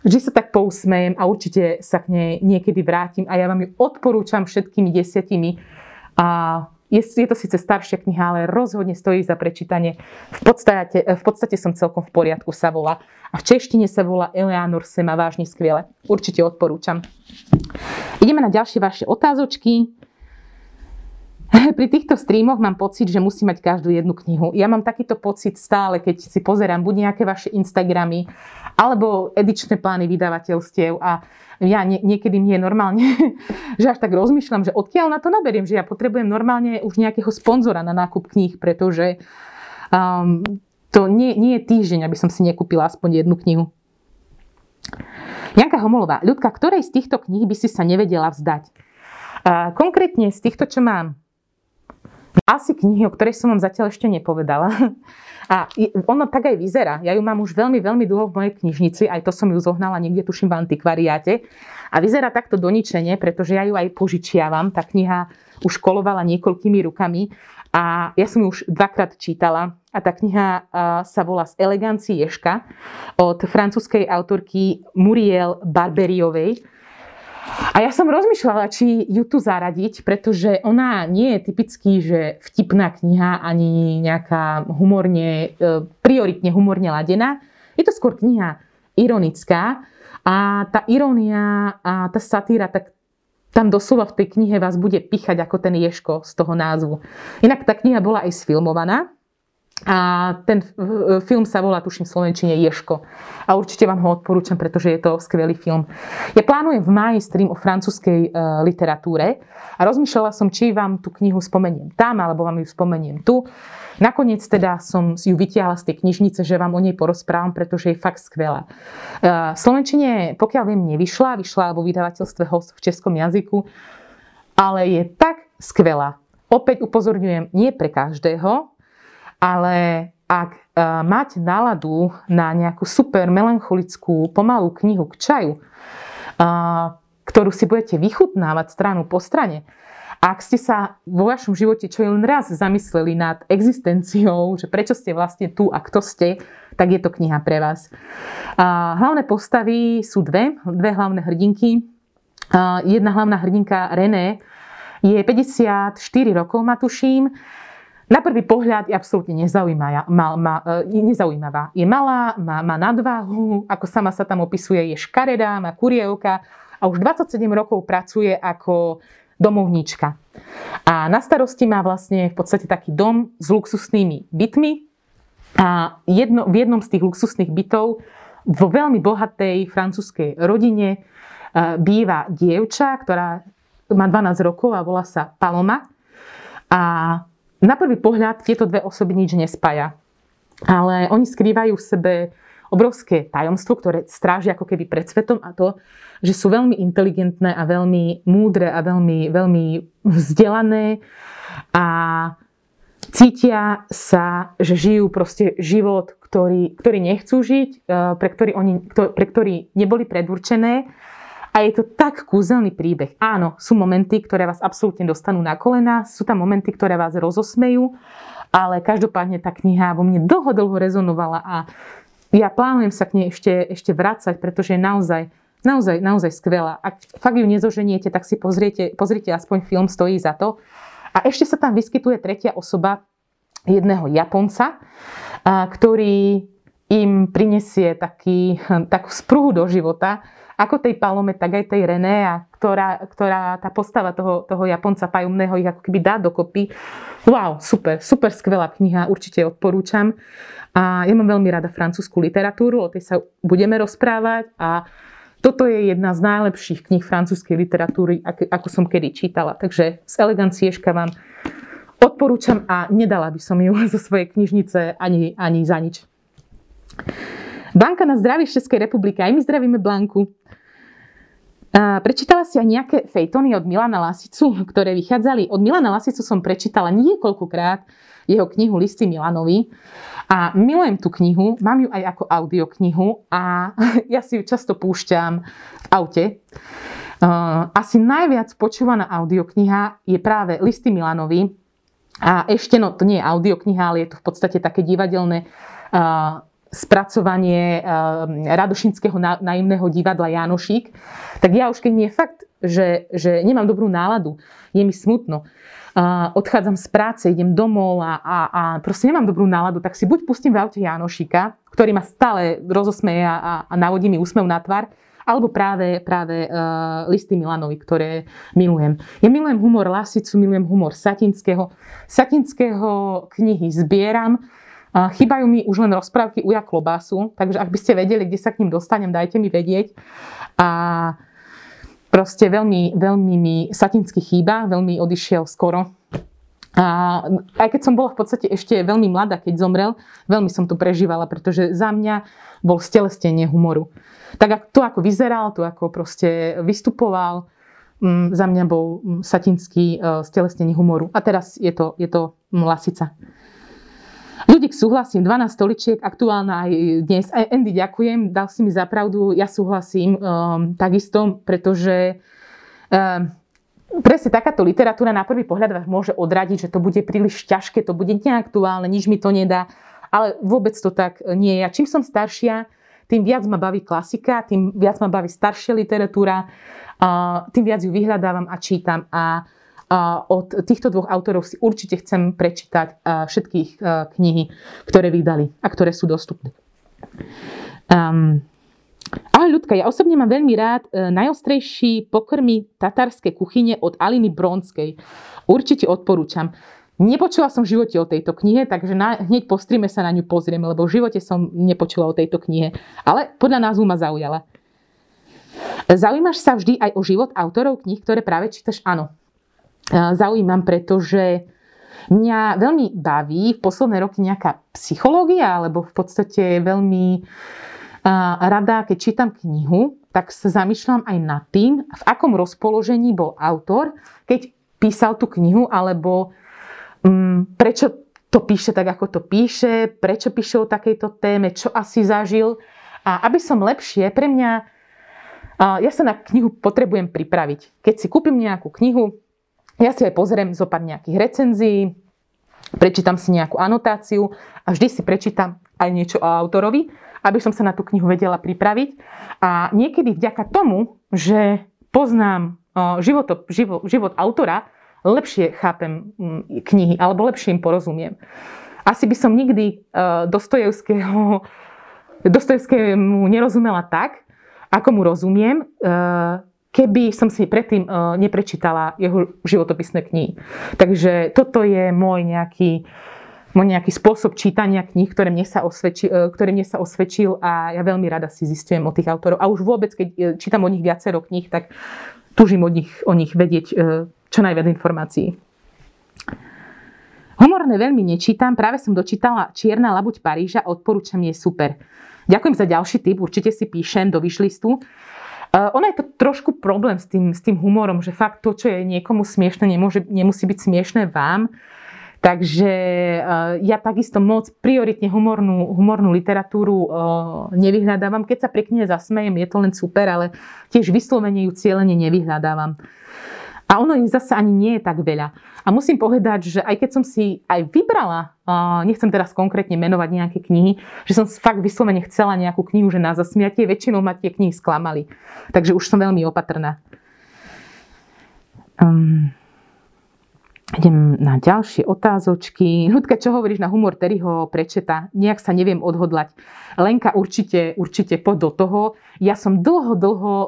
Vždy sa tak pousmejem a určite sa k nej niekedy vrátim a ja vám ju odporúčam všetkými desiatimi. A je, je to síce staršia kniha, ale rozhodne stojí za prečítanie. V podstate, v podstate som celkom v poriadku sa volá. A v češtine sa volá Eleanor Sema vážne skviele. Určite odporúčam. Ideme na ďalšie vaše otázočky. <laughs> Pri týchto streamoch mám pocit, že musím mať každú jednu knihu. Ja mám takýto pocit stále, keď si pozerám buď nejaké vaše Instagramy, alebo edičné plány vydavateľstiev a ja nie, niekedy mi je normálne, <laughs> že až tak rozmýšľam, že odkiaľ na to naberiem, že ja potrebujem normálne už nejakého sponzora na nákup kníh, pretože um, to nie, nie je týždeň, aby som si nekúpila aspoň jednu knihu. Janka Homolová, ľudka, ktorej z týchto kníh by si sa nevedela vzdať? Uh, konkrétne z týchto, čo mám asi knihy, o ktorej som vám zatiaľ ešte nepovedala. <laughs> A ono tak aj vyzerá. Ja ju mám už veľmi, veľmi dlho v mojej knižnici, aj to som ju zohnala niekde, tuším, v antikvariáte. A vyzerá takto doničenie, pretože ja ju aj požičiavam. Tá kniha už kolovala niekoľkými rukami a ja som ju už dvakrát čítala. A tá kniha sa volá Z elegancii Ješka od francúzskej autorky Muriel Barberiovej. A ja som rozmýšľala, či ju tu zaradiť, pretože ona nie je typický, že vtipná kniha, ani nejaká humorne, e, prioritne humorne ladená. Je to skôr kniha ironická a tá irónia a tá satíra, tak tam doslova v tej knihe vás bude pichať ako ten Ješko z toho názvu. Inak tá kniha bola aj sfilmovaná, a ten film sa volá, tuším, v Slovenčine Ješko. A určite vám ho odporúčam, pretože je to skvelý film. Ja plánujem v máji stream o francúzskej uh, literatúre a rozmýšľala som, či vám tú knihu spomeniem tam, alebo vám ju spomeniem tu. Nakoniec teda som ju vytiahla z tej knižnice, že vám o nej porozprávam, pretože je fakt skvelá. Uh, v Slovenčine, pokiaľ viem, nevyšla, vyšla vo vydavateľstve host v českom jazyku, ale je tak skvelá. Opäť upozorňujem, nie pre každého, ale ak uh, máte náladu na nejakú super melancholickú, pomalú knihu k čaju, uh, ktorú si budete vychutnávať stranu po strane, ak ste sa vo vašom živote čo len raz zamysleli nad existenciou, že prečo ste vlastne tu a kto ste, tak je to kniha pre vás. Hlavné postavy sú dve, dve hlavné hrdinky. Uh, jedna hlavná hrdinka René je 54 rokov, ma tuším na prvý pohľad je absolútne nezaujímavá. Ma, ma, e, nezaujímavá. Je malá, má, má nadváhu, ako sama sa tam opisuje, je škaredá, má kurievka a už 27 rokov pracuje ako domovníčka. A na starosti má vlastne v podstate taký dom s luxusnými bytmi a jedno, v jednom z tých luxusných bytov vo veľmi bohatej francúzskej rodine e, býva dievča, ktorá má 12 rokov a volá sa Paloma. A na prvý pohľad tieto dve osoby nič nespája. Ale oni skrývajú v sebe obrovské tajomstvo, ktoré stráži ako keby pred svetom a to, že sú veľmi inteligentné a veľmi múdre a veľmi, veľmi vzdelané a cítia sa, že žijú proste život, ktorý, ktorý nechcú žiť, e, pre ktorý, oni, pre ktorý neboli predurčené a je to tak kúzelný príbeh. Áno, sú momenty, ktoré vás absolútne dostanú na kolena, sú tam momenty, ktoré vás rozosmejú, ale každopádne tá kniha vo mne dlho, dlho rezonovala a ja plánujem sa k nej ešte, ešte vrácať, pretože je naozaj, naozaj, naozaj skvelá. Ak fakt ju nezoženiete, tak si pozriete, pozrite aspoň film, stojí za to. A ešte sa tam vyskytuje tretia osoba jedného Japonca, ktorý im prinesie taký, takú sprúhu do života, ako tej Palome, tak aj tej René, ktorá, ktorá tá postava toho, toho Japonca pajumného ich ako keby dá dokopy. Wow, super, super skvelá kniha, určite odporúčam. A ja mám veľmi rada francúzsku literatúru, o tej sa budeme rozprávať a toto je jedna z najlepších kníh francúzskej literatúry, ako som kedy čítala. Takže z elegancieška vám odporúčam a nedala by som ju <laughs> zo svojej knižnice ani, ani za nič. Banka na zdravie z Českej republiky. Aj my zdravíme Blanku. A prečítala si aj nejaké fejtony od Milana Lasicu, ktoré vychádzali. Od Milana Lasicu som prečítala niekoľkokrát jeho knihu Listy Milanovi. A milujem tú knihu, mám ju aj ako audioknihu a <laughs> ja si ju často púšťam v aute. Asi najviac počúvaná audiokniha je práve Listy Milanovi. A ešte, no to nie je audiokniha, ale je to v podstate také divadelné spracovanie ehm, Radošinského naivného divadla Janošík, tak ja už keď mi je fakt, že, že nemám dobrú náladu, je mi smutno, odchádzam z práce, idem domov a, a, a proste nemám dobrú náladu, tak si buď pustím v aute Janošika, ktorý ma stále rozosmeje a, a navodí mi úsmev na tvár, alebo práve, práve uh, listy Milanovi, ktoré milujem. Ja milujem humor Lasicu, milujem humor Satinského. Satinského knihy zbieram, Chýbajú mi už len rozprávky Uja Klobásu, takže ak by ste vedeli, kde sa k ním dostanem, dajte mi vedieť. A proste veľmi, veľmi mi Satinsky chýba, veľmi odišiel skoro. A aj keď som bola v podstate ešte veľmi mladá, keď zomrel, veľmi som to prežívala, pretože za mňa bol stelestenie humoru. Tak to, ako vyzeral, to, ako proste vystupoval, mm, za mňa bol mm, Satinský stelesnenie humoru. A teraz je to, je to Lasica. Ľudík súhlasím, 12 stoličiek, aktuálna aj dnes. Aj Andy, ďakujem, dal si mi zapravdu, ja súhlasím um, takisto, pretože um, presne takáto literatúra na prvý pohľad vás môže odradiť, že to bude príliš ťažké, to bude neaktuálne, nič mi to nedá. Ale vôbec to tak nie je. A čím som staršia, tým viac ma baví klasika, tým viac ma baví staršia literatúra, tým viac ju vyhľadávam a čítam. A od týchto dvoch autorov si určite chcem prečítať všetkých knihy, ktoré vydali a ktoré sú dostupné. Um, Ahoj ľudka, ja osobne mám veľmi rád e, najostrejší pokrmy tatárskej kuchyne od Aliny Bronskej. Určite odporúčam. Nepočula som v živote o tejto knihe, takže na, hneď po streame sa na ňu pozrieme, lebo v živote som nepočula o tejto knihe. Ale podľa názvu ma zaujala. Zaujímaš sa vždy aj o život autorov kníh, ktoré práve čítaš? Áno zaujímam, pretože mňa veľmi baví v posledné roky nejaká psychológia, alebo v podstate veľmi rada, keď čítam knihu, tak sa zamýšľam aj nad tým, v akom rozpoložení bol autor, keď písal tú knihu, alebo um, prečo to píše tak, ako to píše, prečo píše o takejto téme, čo asi zažil. A aby som lepšie, pre mňa, ja sa na knihu potrebujem pripraviť. Keď si kúpim nejakú knihu, ja si aj pozriem zo pár nejakých recenzií, prečítam si nejakú anotáciu a vždy si prečítam aj niečo o autorovi, aby som sa na tú knihu vedela pripraviť. A niekedy vďaka tomu, že poznám život, život, život autora, lepšie chápem knihy alebo lepšie im porozumiem. Asi by som nikdy Dostojevského, Dostojevskému nerozumela tak, ako mu rozumiem, keby som si predtým uh, neprečítala jeho životopisné knihy. Takže toto je môj nejaký, môj nejaký spôsob čítania kníh, ktoré mne, sa osvedči, uh, ktoré mne sa osvedčil a ja veľmi rada si zistujem o tých autorov. A už vôbec, keď uh, čítam o nich viacero kníh, tak tužím od nich, o nich vedieť čo najviac informácií. Humorné veľmi nečítam, práve som dočítala Čierna labuť Paríža, odporúčam je super. Ďakujem za ďalší tip, určite si píšem do vyšlistu. Uh, ono je to trošku problém s tým, s tým humorom, že fakt to, čo je niekomu smiešne, nemusí byť smiešné vám. Takže uh, ja takisto moc prioritne humornú, humornú literatúru uh, nevyhľadávam. Keď sa pri knihe zasmejem, je to len super, ale tiež vyslovene ju cieľene nevyhľadávam. A ono ich zase ani nie je tak veľa. A musím povedať, že aj keď som si aj vybrala, nechcem teraz konkrétne menovať nejaké knihy, že som fakt vyslovene chcela nejakú knihu, že na zasmiatie, väčšinou ma tie knihy sklamali. Takže už som veľmi opatrná. Um, Idem na ďalšie otázočky. Ľudka, čo hovoríš na humor Terryho prečeta? Nejak sa neviem odhodlať. Lenka, určite, určite poď do toho. Ja som dlho, dlho uh,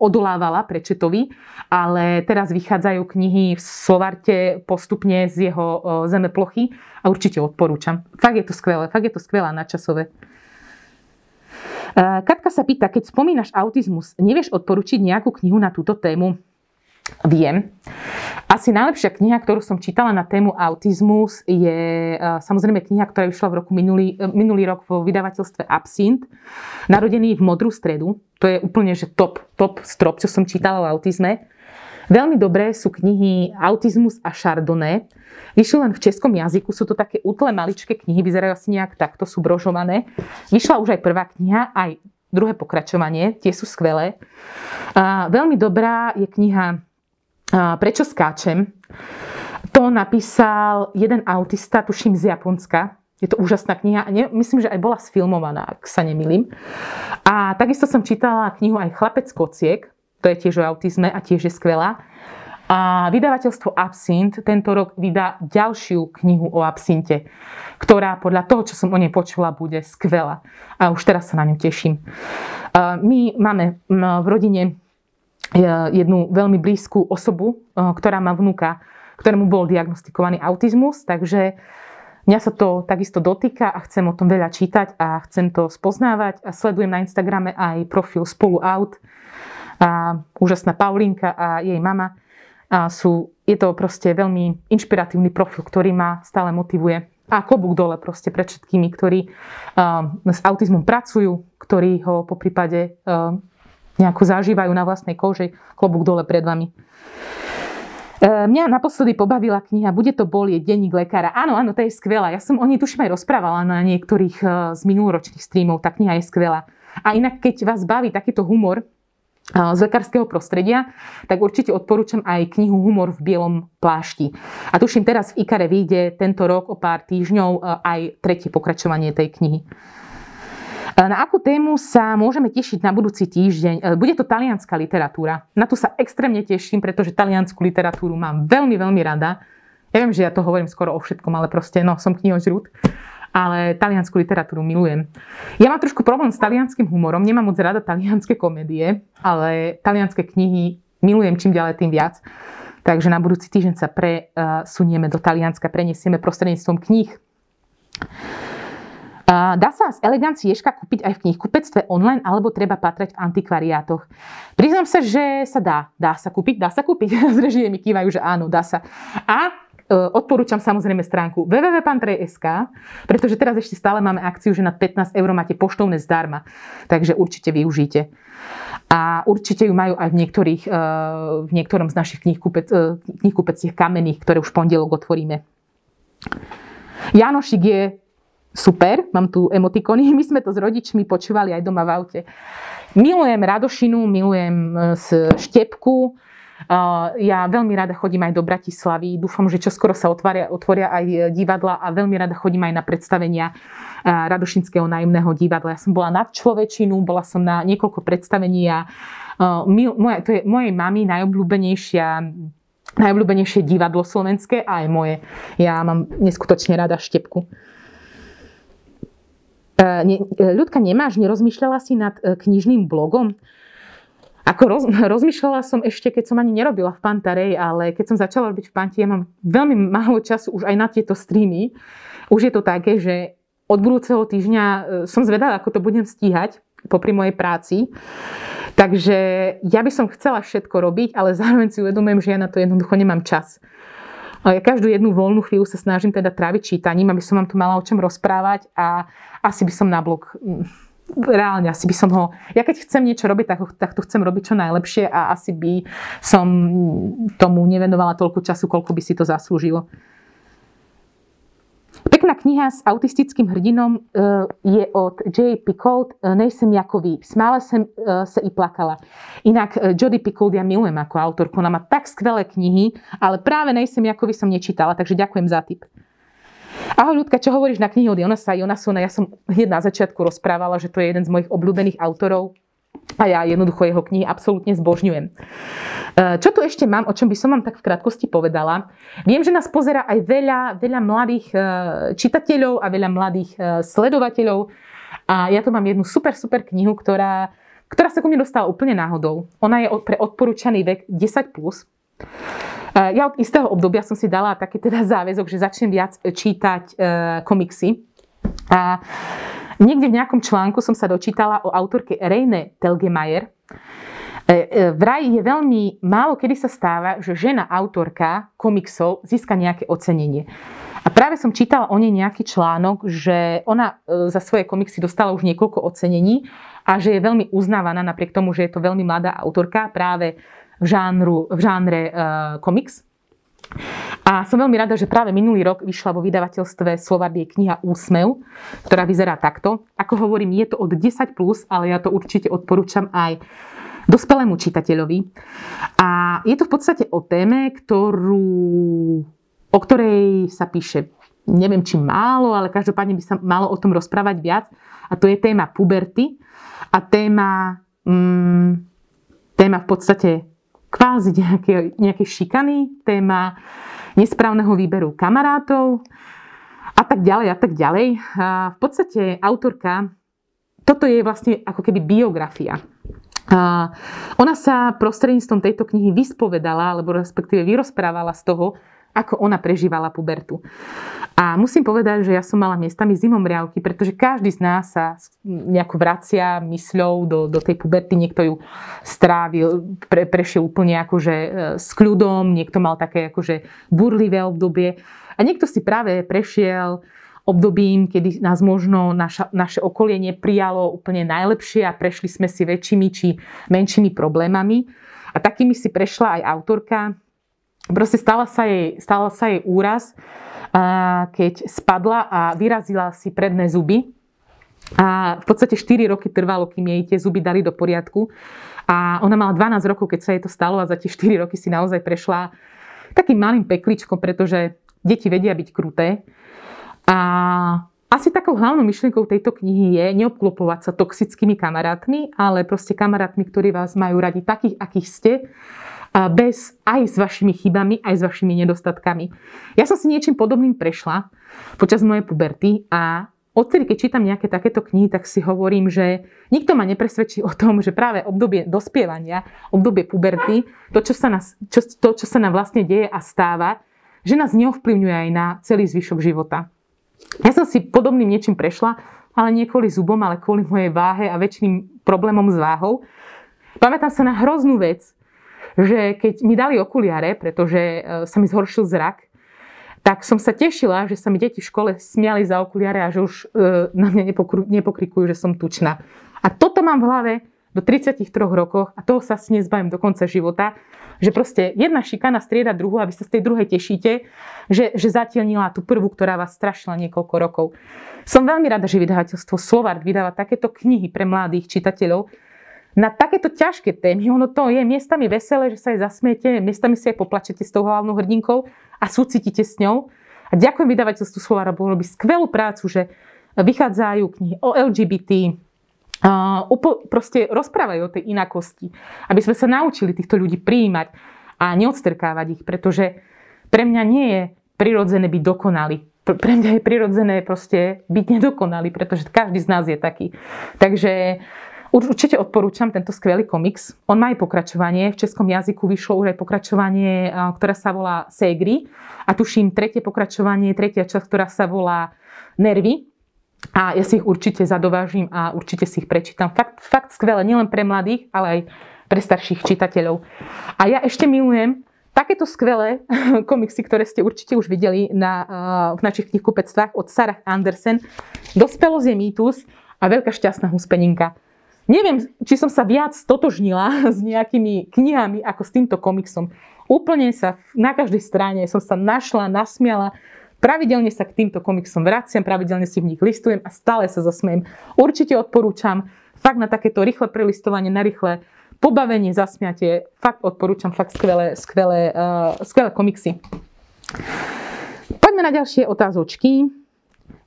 odolávala prečetovi, ale teraz vychádzajú knihy v Slovarte postupne z jeho uh, zemeplochy a určite odporúčam. Fakt je to skvelé, fakt je to skvelá načasové. Uh, Katka sa pýta, keď spomínaš autizmus, nevieš odporučiť nejakú knihu na túto tému? Viem. Asi najlepšia kniha, ktorú som čítala na tému autizmus, je uh, samozrejme kniha, ktorá vyšla v roku minulý, uh, minulý rok vo vydavateľstve Absint. Narodený v modrú stredu. To je úplne že top, top strop, čo som čítala o autizme. Veľmi dobré sú knihy Autizmus a Chardonnay. Vyšli len v českom jazyku, sú to také útle maličké knihy, vyzerajú asi nejak takto, sú brožované. Vyšla už aj prvá kniha, aj druhé pokračovanie, tie sú skvelé. A veľmi dobrá je kniha Prečo skáčem? To napísal jeden autista, tuším z Japonska. Je to úžasná kniha. Myslím, že aj bola sfilmovaná, ak sa nemýlim. A takisto som čítala knihu aj Chlapec kociek. To je tiež o autizme a tiež je skvelá. A vydavateľstvo Absint tento rok vydá ďalšiu knihu o absinte, ktorá podľa toho, čo som o nej počula, bude skvelá. A už teraz sa na ňu teším. My máme v rodine jednu veľmi blízku osobu, eh, ktorá má vnúka, ktorému bol diagnostikovaný autizmus, takže mňa sa to takisto dotýka a chcem o tom veľa čítať a chcem to spoznávať a sledujem na Instagrame aj profil Spolu Aut a úžasná Paulinka a jej mama. A sú, je to proste veľmi inšpiratívny profil, ktorý ma stále motivuje. A klobúk dole proste pre všetkými, ktorí uh, s autizmom pracujú, ktorí ho po prípade uh, nejako zažívajú na vlastnej koži. Klobúk dole pred vami. E, mňa naposledy pobavila kniha Bude to bolieť, denník lekára. Áno, áno, to je skvelá. Ja som o nej tuším aj rozprávala na niektorých e, z minuloročných streamov. Tá kniha je skvelá. A inak, keď vás baví takýto humor, e, z lekárskeho prostredia, tak určite odporúčam aj knihu Humor v bielom plášti. A tuším, teraz v Ikare vyjde tento rok o pár týždňov aj tretie pokračovanie tej knihy. E, na akú tému sa môžeme tešiť na budúci týždeň? E, bude to talianská literatúra. Na tu sa extrémne teším, pretože taliansku literatúru mám veľmi, veľmi rada. Ja viem, že ja to hovorím skoro o všetkom, ale proste, no, som knihožrút. Ale taliansku literatúru milujem. Ja mám trošku problém s talianským humorom, nemám moc rada talianské komédie, ale talianské knihy milujem čím ďalej tým viac. Takže na budúci týždeň sa presunieme do Talianska, prenesieme prostredníctvom kníh. Dá sa z elegancieška kúpiť aj v knihkupectve online, alebo treba patrať v antikvariátoch? Priznám sa, že sa dá. Dá sa kúpiť? Dá sa kúpiť. <laughs> Z režie mi kývajú, že áno, dá sa. A e, odporúčam samozrejme stránku www.pantrej.sk, pretože teraz ešte stále máme akciu, že na 15 eur máte poštovné zdarma. Takže určite využite. A určite ju majú aj v, niektorých, e, v niektorom z našich knihkupec, e, kamenných, ktoré už v pondelok otvoríme. Janošik je super, mám tu emotikony, <laughs> my sme to s rodičmi počúvali aj doma v aute. Milujem Radošinu, milujem e, štepku, e, ja veľmi rada chodím aj do Bratislavy. Dúfam, že čoskoro sa otvoria, otvoria aj divadla a veľmi rada chodím aj na predstavenia e, Radošinského nájomného divadla. Ja som bola na človečinu, bola som na niekoľko predstavení a moje, to je mojej mami najobľúbenejšia najobľúbenejšie divadlo slovenské a aj moje. Ja mám neskutočne rada štepku. E, e, ľudka, nemáš, nerozmýšľala si nad e, knižným blogom? Ako roz, <laughs> rozmýšľala som ešte, keď som ani nerobila v Pantarej, ale keď som začala robiť v Panti, ja mám veľmi málo času už aj na tieto streamy. Už je to také, že od budúceho týždňa som zvedala, ako to budem stíhať popri mojej práci. Takže ja by som chcela všetko robiť, ale zároveň si uvedomujem, že ja na to jednoducho nemám čas. Ja každú jednu voľnú chvíľu sa snažím teda tráviť čítaním, aby som vám tu mala o čom rozprávať a asi by som na blog mm, reálne asi by som ho... Ja keď chcem niečo robiť, tak, tak to chcem robiť čo najlepšie a asi by som tomu nevenovala toľko času, koľko by si to zaslúžilo. Pekná kniha s autistickým hrdinom eh, je od J. Picoult, eh, Nejsem jako vy. Smála jsem eh, se i plakala. Inak Jodie Picoult ja milujem ako autorku. Ona má tak skvelé knihy, ale práve Nejsem jako vy som nečítala, takže ďakujem za tip. Ahoj ľudka, čo hovoríš na knihu od Jonasa Jonasona? Ja som hneď na začiatku rozprávala, že to je jeden z mojich obľúbených autorov a ja jednoducho jeho knihy absolútne zbožňujem. E, čo tu ešte mám, o čom by som vám tak v krátkosti povedala? Viem, že nás pozera aj veľa, veľa mladých e, čitateľov a veľa mladých e, sledovateľov. A ja tu mám jednu super, super knihu, ktorá, ktorá sa ku mne dostala úplne náhodou. Ona je pre odporúčaný vek 10+. Plus. Ja od istého obdobia som si dala taký teda záväzok, že začnem viac čítať komiksy. A Niekde v nejakom článku som sa dočítala o autorke Reine Telgemeier. E, e, vraj je veľmi málo kedy sa stáva, že žena autorka komiksov získa nejaké ocenenie. A práve som čítala o nej nejaký článok, že ona e, za svoje komiksy dostala už niekoľko ocenení a že je veľmi uznávaná napriek tomu, že je to veľmi mladá autorka práve v, žánru, v žánre komiks. A som veľmi rada, že práve minulý rok vyšla vo vydavateľstve Slovardie kniha Úsmev, ktorá vyzerá takto. Ako hovorím, je to od 10+, plus, ale ja to určite odporúčam aj dospelému čitateľovi. A je to v podstate o téme, ktorú, o ktorej sa píše neviem či málo, ale každopádne by sa malo o tom rozprávať viac. A to je téma puberty a téma, mm, téma v podstate kvázi nejaké, nejaké šikany, téma nesprávneho výberu kamarátov a tak ďalej a tak ďalej. A v podstate autorka, toto je vlastne ako keby biografia. A ona sa prostredníctvom tejto knihy vyspovedala, alebo respektíve vyrozprávala z toho, ako ona prežívala pubertu. A musím povedať, že ja som mala miestami zimomriavky, pretože každý z nás sa nejako vracia mysľou do, do tej puberty. Niekto ju strávil, pre, prešiel úplne akože e, s kľudom, niekto mal také akože burlivé obdobie a niekto si práve prešiel obdobím, kedy nás možno naša, naše okolie neprijalo úplne najlepšie a prešli sme si väčšími či menšími problémami. A takými si prešla aj autorka. Proste stala sa jej, stala sa jej úraz, keď spadla a vyrazila si predné zuby. A v podstate 4 roky trvalo, kým jej tie zuby dali do poriadku. A ona mala 12 rokov, keď sa jej to stalo a za tie 4 roky si naozaj prešla takým malým pekličkom, pretože deti vedia byť kruté. A asi takou hlavnou myšlienkou tejto knihy je neobklopovať sa toxickými kamarátmi, ale proste kamarátmi, ktorí vás majú radi takých, akých ste, bez, aj s vašimi chybami, aj s vašimi nedostatkami. Ja som si niečím podobným prešla počas mojej puberty a odtedy, keď čítam nejaké takéto knihy, tak si hovorím, že nikto ma nepresvedčí o tom, že práve obdobie dospievania, obdobie puberty, to, čo sa, nás, čo, to, čo sa nám vlastne deje a stáva, že nás neovplyvňuje aj na celý zvyšok života. Ja som si podobným niečím prešla, ale nie kvôli zubom, ale kvôli mojej váhe a väčšiným problémom s váhou. Pamätám sa na hroznú vec, že keď mi dali okuliare, pretože e, sa mi zhoršil zrak, tak som sa tešila, že sa mi deti v škole smiali za okuliare a že už e, na mňa nepokrikujú, že som tučná. A toto mám v hlave do 33 rokoch a toho sa nezbavím do konca života, že proste jedna šikana strieda druhú a vy sa z tej druhej tešíte, že, že zatielnila tú prvú, ktorá vás strašila niekoľko rokov. Som veľmi rada, že vydavateľstvo Slovart vydáva takéto knihy pre mladých čitateľov, na takéto ťažké témy. Ono to je miestami veselé, že sa aj zasmiete, miestami si aj poplačete s tou hlavnou hrdinkou a súcitíte s ňou. A ďakujem vydavateľstvu Slovara, bo robí skvelú prácu, že vychádzajú knihy o LGBT, uh, proste rozprávajú o tej inakosti, aby sme sa naučili týchto ľudí prijímať a neodstrkávať ich, pretože pre mňa nie je prirodzené byť dokonalý. Pre mňa je prirodzené proste byť nedokonalý, pretože každý z nás je taký. Takže Určite odporúčam tento skvelý komiks. On má aj pokračovanie. V českom jazyku vyšlo už aj pokračovanie, ktoré sa volá Segri. A tuším tretie pokračovanie, tretia časť, ktorá sa volá Nervy. A ja si ich určite zadovážim a určite si ich prečítam. Fakt, fakt skvelé, nielen pre mladých, ale aj pre starších čitateľov. A ja ešte milujem takéto skvelé <laughs> komiksy, ktoré ste určite už videli na, v našich knihkupectvách od Sarah Andersen. Dospelosť je mýtus a veľká šťastná huspeninka. Neviem, či som sa viac stotožnila <laughs> s nejakými knihami ako s týmto komiksom. Úplne sa na každej strane som sa našla, nasmiala. Pravidelne sa k týmto komiksom vraciam, pravidelne si v nich listujem a stále sa zasmiem. Určite odporúčam fakt na takéto rýchle prelistovanie, na rýchle pobavenie, zasmiatie. Fakt odporúčam, fakt skvelé, skvelé, uh, skvelé komiksy. Poďme na ďalšie otázočky.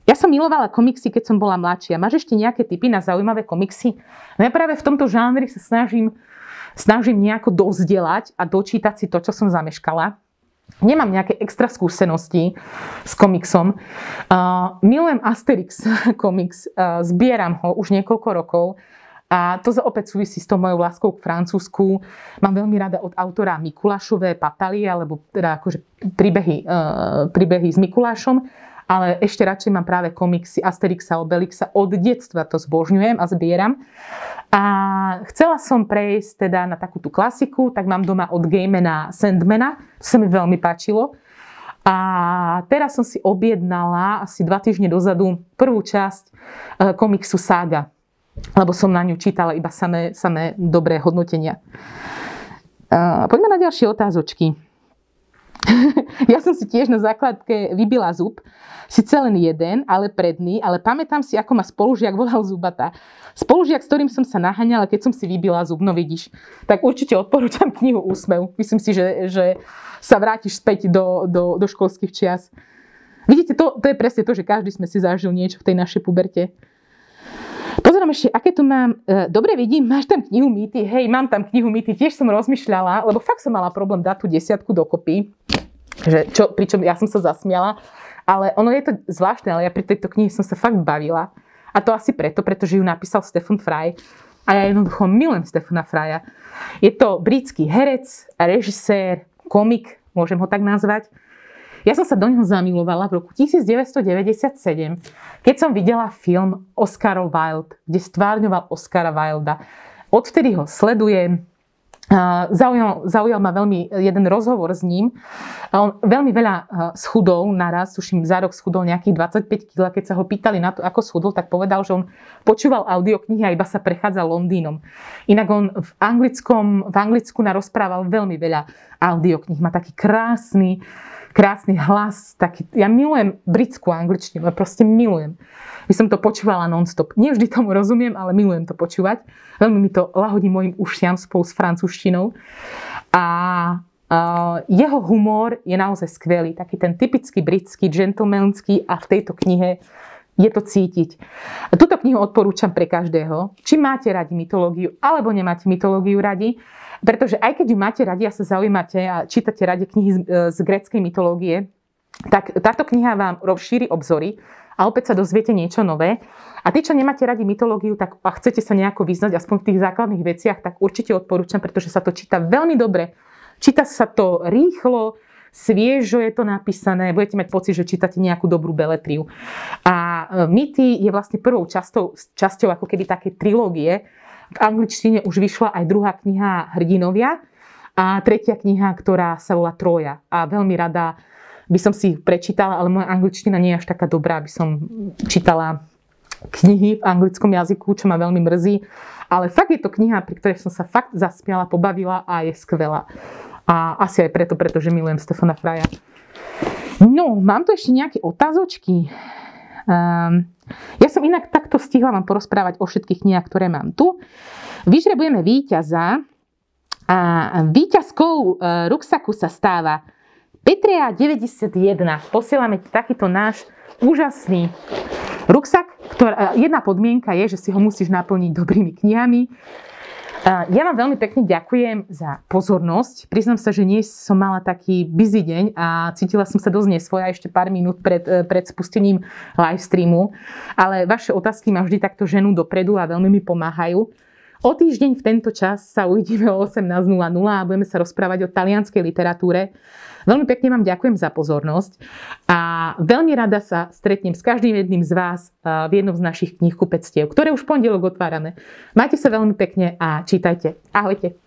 Ja som milovala komiksy, keď som bola mladšia. Máš ešte nejaké typy na zaujímavé komiksy? No ja práve v tomto žánri sa snažím, snažím nejako dozdelať a dočítať si to, čo som zameškala. Nemám nejaké extra skúsenosti s komiksom. Uh, milujem Asterix <laughs> komiks, uh, zbieram ho už niekoľko rokov. A to opäť súvisí s tou mojou láskou k Francúzsku. Mám veľmi rada od autora Mikulášové pataly, alebo teda akože príbehy, uh, príbehy s Mikulášom ale ešte radšej mám práve komiksy Asterixa, Obelixa. Od detstva to zbožňujem a zbieram. A chcela som prejsť teda na takú tú klasiku, tak mám doma od Gamena Sandmana, to sa mi veľmi páčilo. A teraz som si objednala asi dva týždne dozadu prvú časť e, komiksu Saga, lebo som na ňu čítala iba samé, samé dobré hodnotenia. Poďme na ďalšie otázočky. <laughs> ja som si tiež na základke vybila zub. Sice len jeden, ale predný, ale pamätám si, ako ma spolužiak volal zubata. Spolužiak, s ktorým som sa naháňala, keď som si vybila zub, no vidíš. Tak určite odporúčam knihu Úsmev. Myslím si, že, že sa vrátiš späť do, do, do školských čias. Vidíte, to, to je presne to, že každý sme si zažil niečo v tej našej puberte. Pozerám ešte, aké tu mám. E, dobre vidím, máš tam knihu Mýty. Hej, mám tam knihu Mýty. Tiež som rozmýšľala, lebo fakt som mala problém dať tú desiatku dokopy. Že čo, pričom ja som sa zasmiala. Ale ono je to zvláštne, ale ja pri tejto knihe som sa fakt bavila. A to asi preto, pretože ju napísal Stephen Fry. A ja jednoducho milujem Stefana Frya. Je to britský herec, režisér, komik, môžem ho tak nazvať. Ja som sa do neho zamilovala v roku 1997, keď som videla film Oscar Wilde, kde stvárňoval Oscara Wilda. Odvtedy ho sledujem, Zaujal, zaujal ma veľmi jeden rozhovor s ním. On veľmi veľa schudol naraz, tuším za rok schudol nejakých 25 kg. Keď sa ho pýtali na to, ako schudol, tak povedal, že on počúval audioknihy a iba sa prechádza Londýnom. Inak on v, anglickom, v Anglicku narozprával veľmi veľa audiokníh. Má taký krásny, krásny hlas. Taký, ja milujem britskú angličtinu, ja proste milujem by som to počúvala non-stop. Nie vždy tomu rozumiem, ale milujem to počúvať. Veľmi mi to lahodí mojim ušiam spolu s francúzštinou. A Uh, jeho humor je naozaj skvelý, taký ten typický britský, gentlemanský a v tejto knihe je to cítiť. Tuto knihu odporúčam pre každého, či máte radi mytológiu alebo nemáte mytológiu radi, pretože aj keď ju máte radi a sa zaujímate a čítate radi knihy z, z greckej mytológie, tak táto kniha vám rozšíri obzory a opäť sa dozviete niečo nové. A tí, čo nemáte radi mytológiu tak, a chcete sa nejako vyznať aspoň v tých základných veciach, tak určite odporúčam, pretože sa to číta veľmi dobre. Číta sa to rýchlo, sviežo je to napísané, budete mať pocit, že čítate nejakú dobrú beletriu. A e, Mity je vlastne prvou časťou, časťou ako keby také trilógie. V angličtine už vyšla aj druhá kniha Hrdinovia a tretia kniha, ktorá sa volá Troja. A veľmi rada by som si ich prečítala, ale moja angličtina nie je až taká dobrá, aby som čítala knihy v anglickom jazyku, čo ma veľmi mrzí. Ale fakt je to kniha, pri ktorej som sa fakt zaspiala, pobavila a je skvelá. A asi aj preto, pretože milujem Stefana Fraja. No, mám tu ešte nejaké otázočky. Um, ja som inak takto stihla vám porozprávať o všetkých knihách, ktoré mám tu. Vyžrebujeme víťaza a víťazkou e, ruksaku sa stáva Petria 91. Posielame ti takýto náš úžasný ruksak. Ktorá, jedna podmienka je, že si ho musíš naplniť dobrými knihami. Ja vám veľmi pekne ďakujem za pozornosť. Priznám sa, že nie som mala taký busy deň a cítila som sa dosť nesvoja ešte pár minút pred, e, pred spustením live streamu. Ale vaše otázky ma vždy takto ženú dopredu a veľmi mi pomáhajú. O týždeň v tento čas sa uvidíme o 18.00 a budeme sa rozprávať o talianskej literatúre. Veľmi pekne vám ďakujem za pozornosť a veľmi rada sa stretnem s každým jedným z vás v jednom z našich kníh kupectiev, ktoré už pondelok otvárame. Majte sa veľmi pekne a čítajte. Ahojte.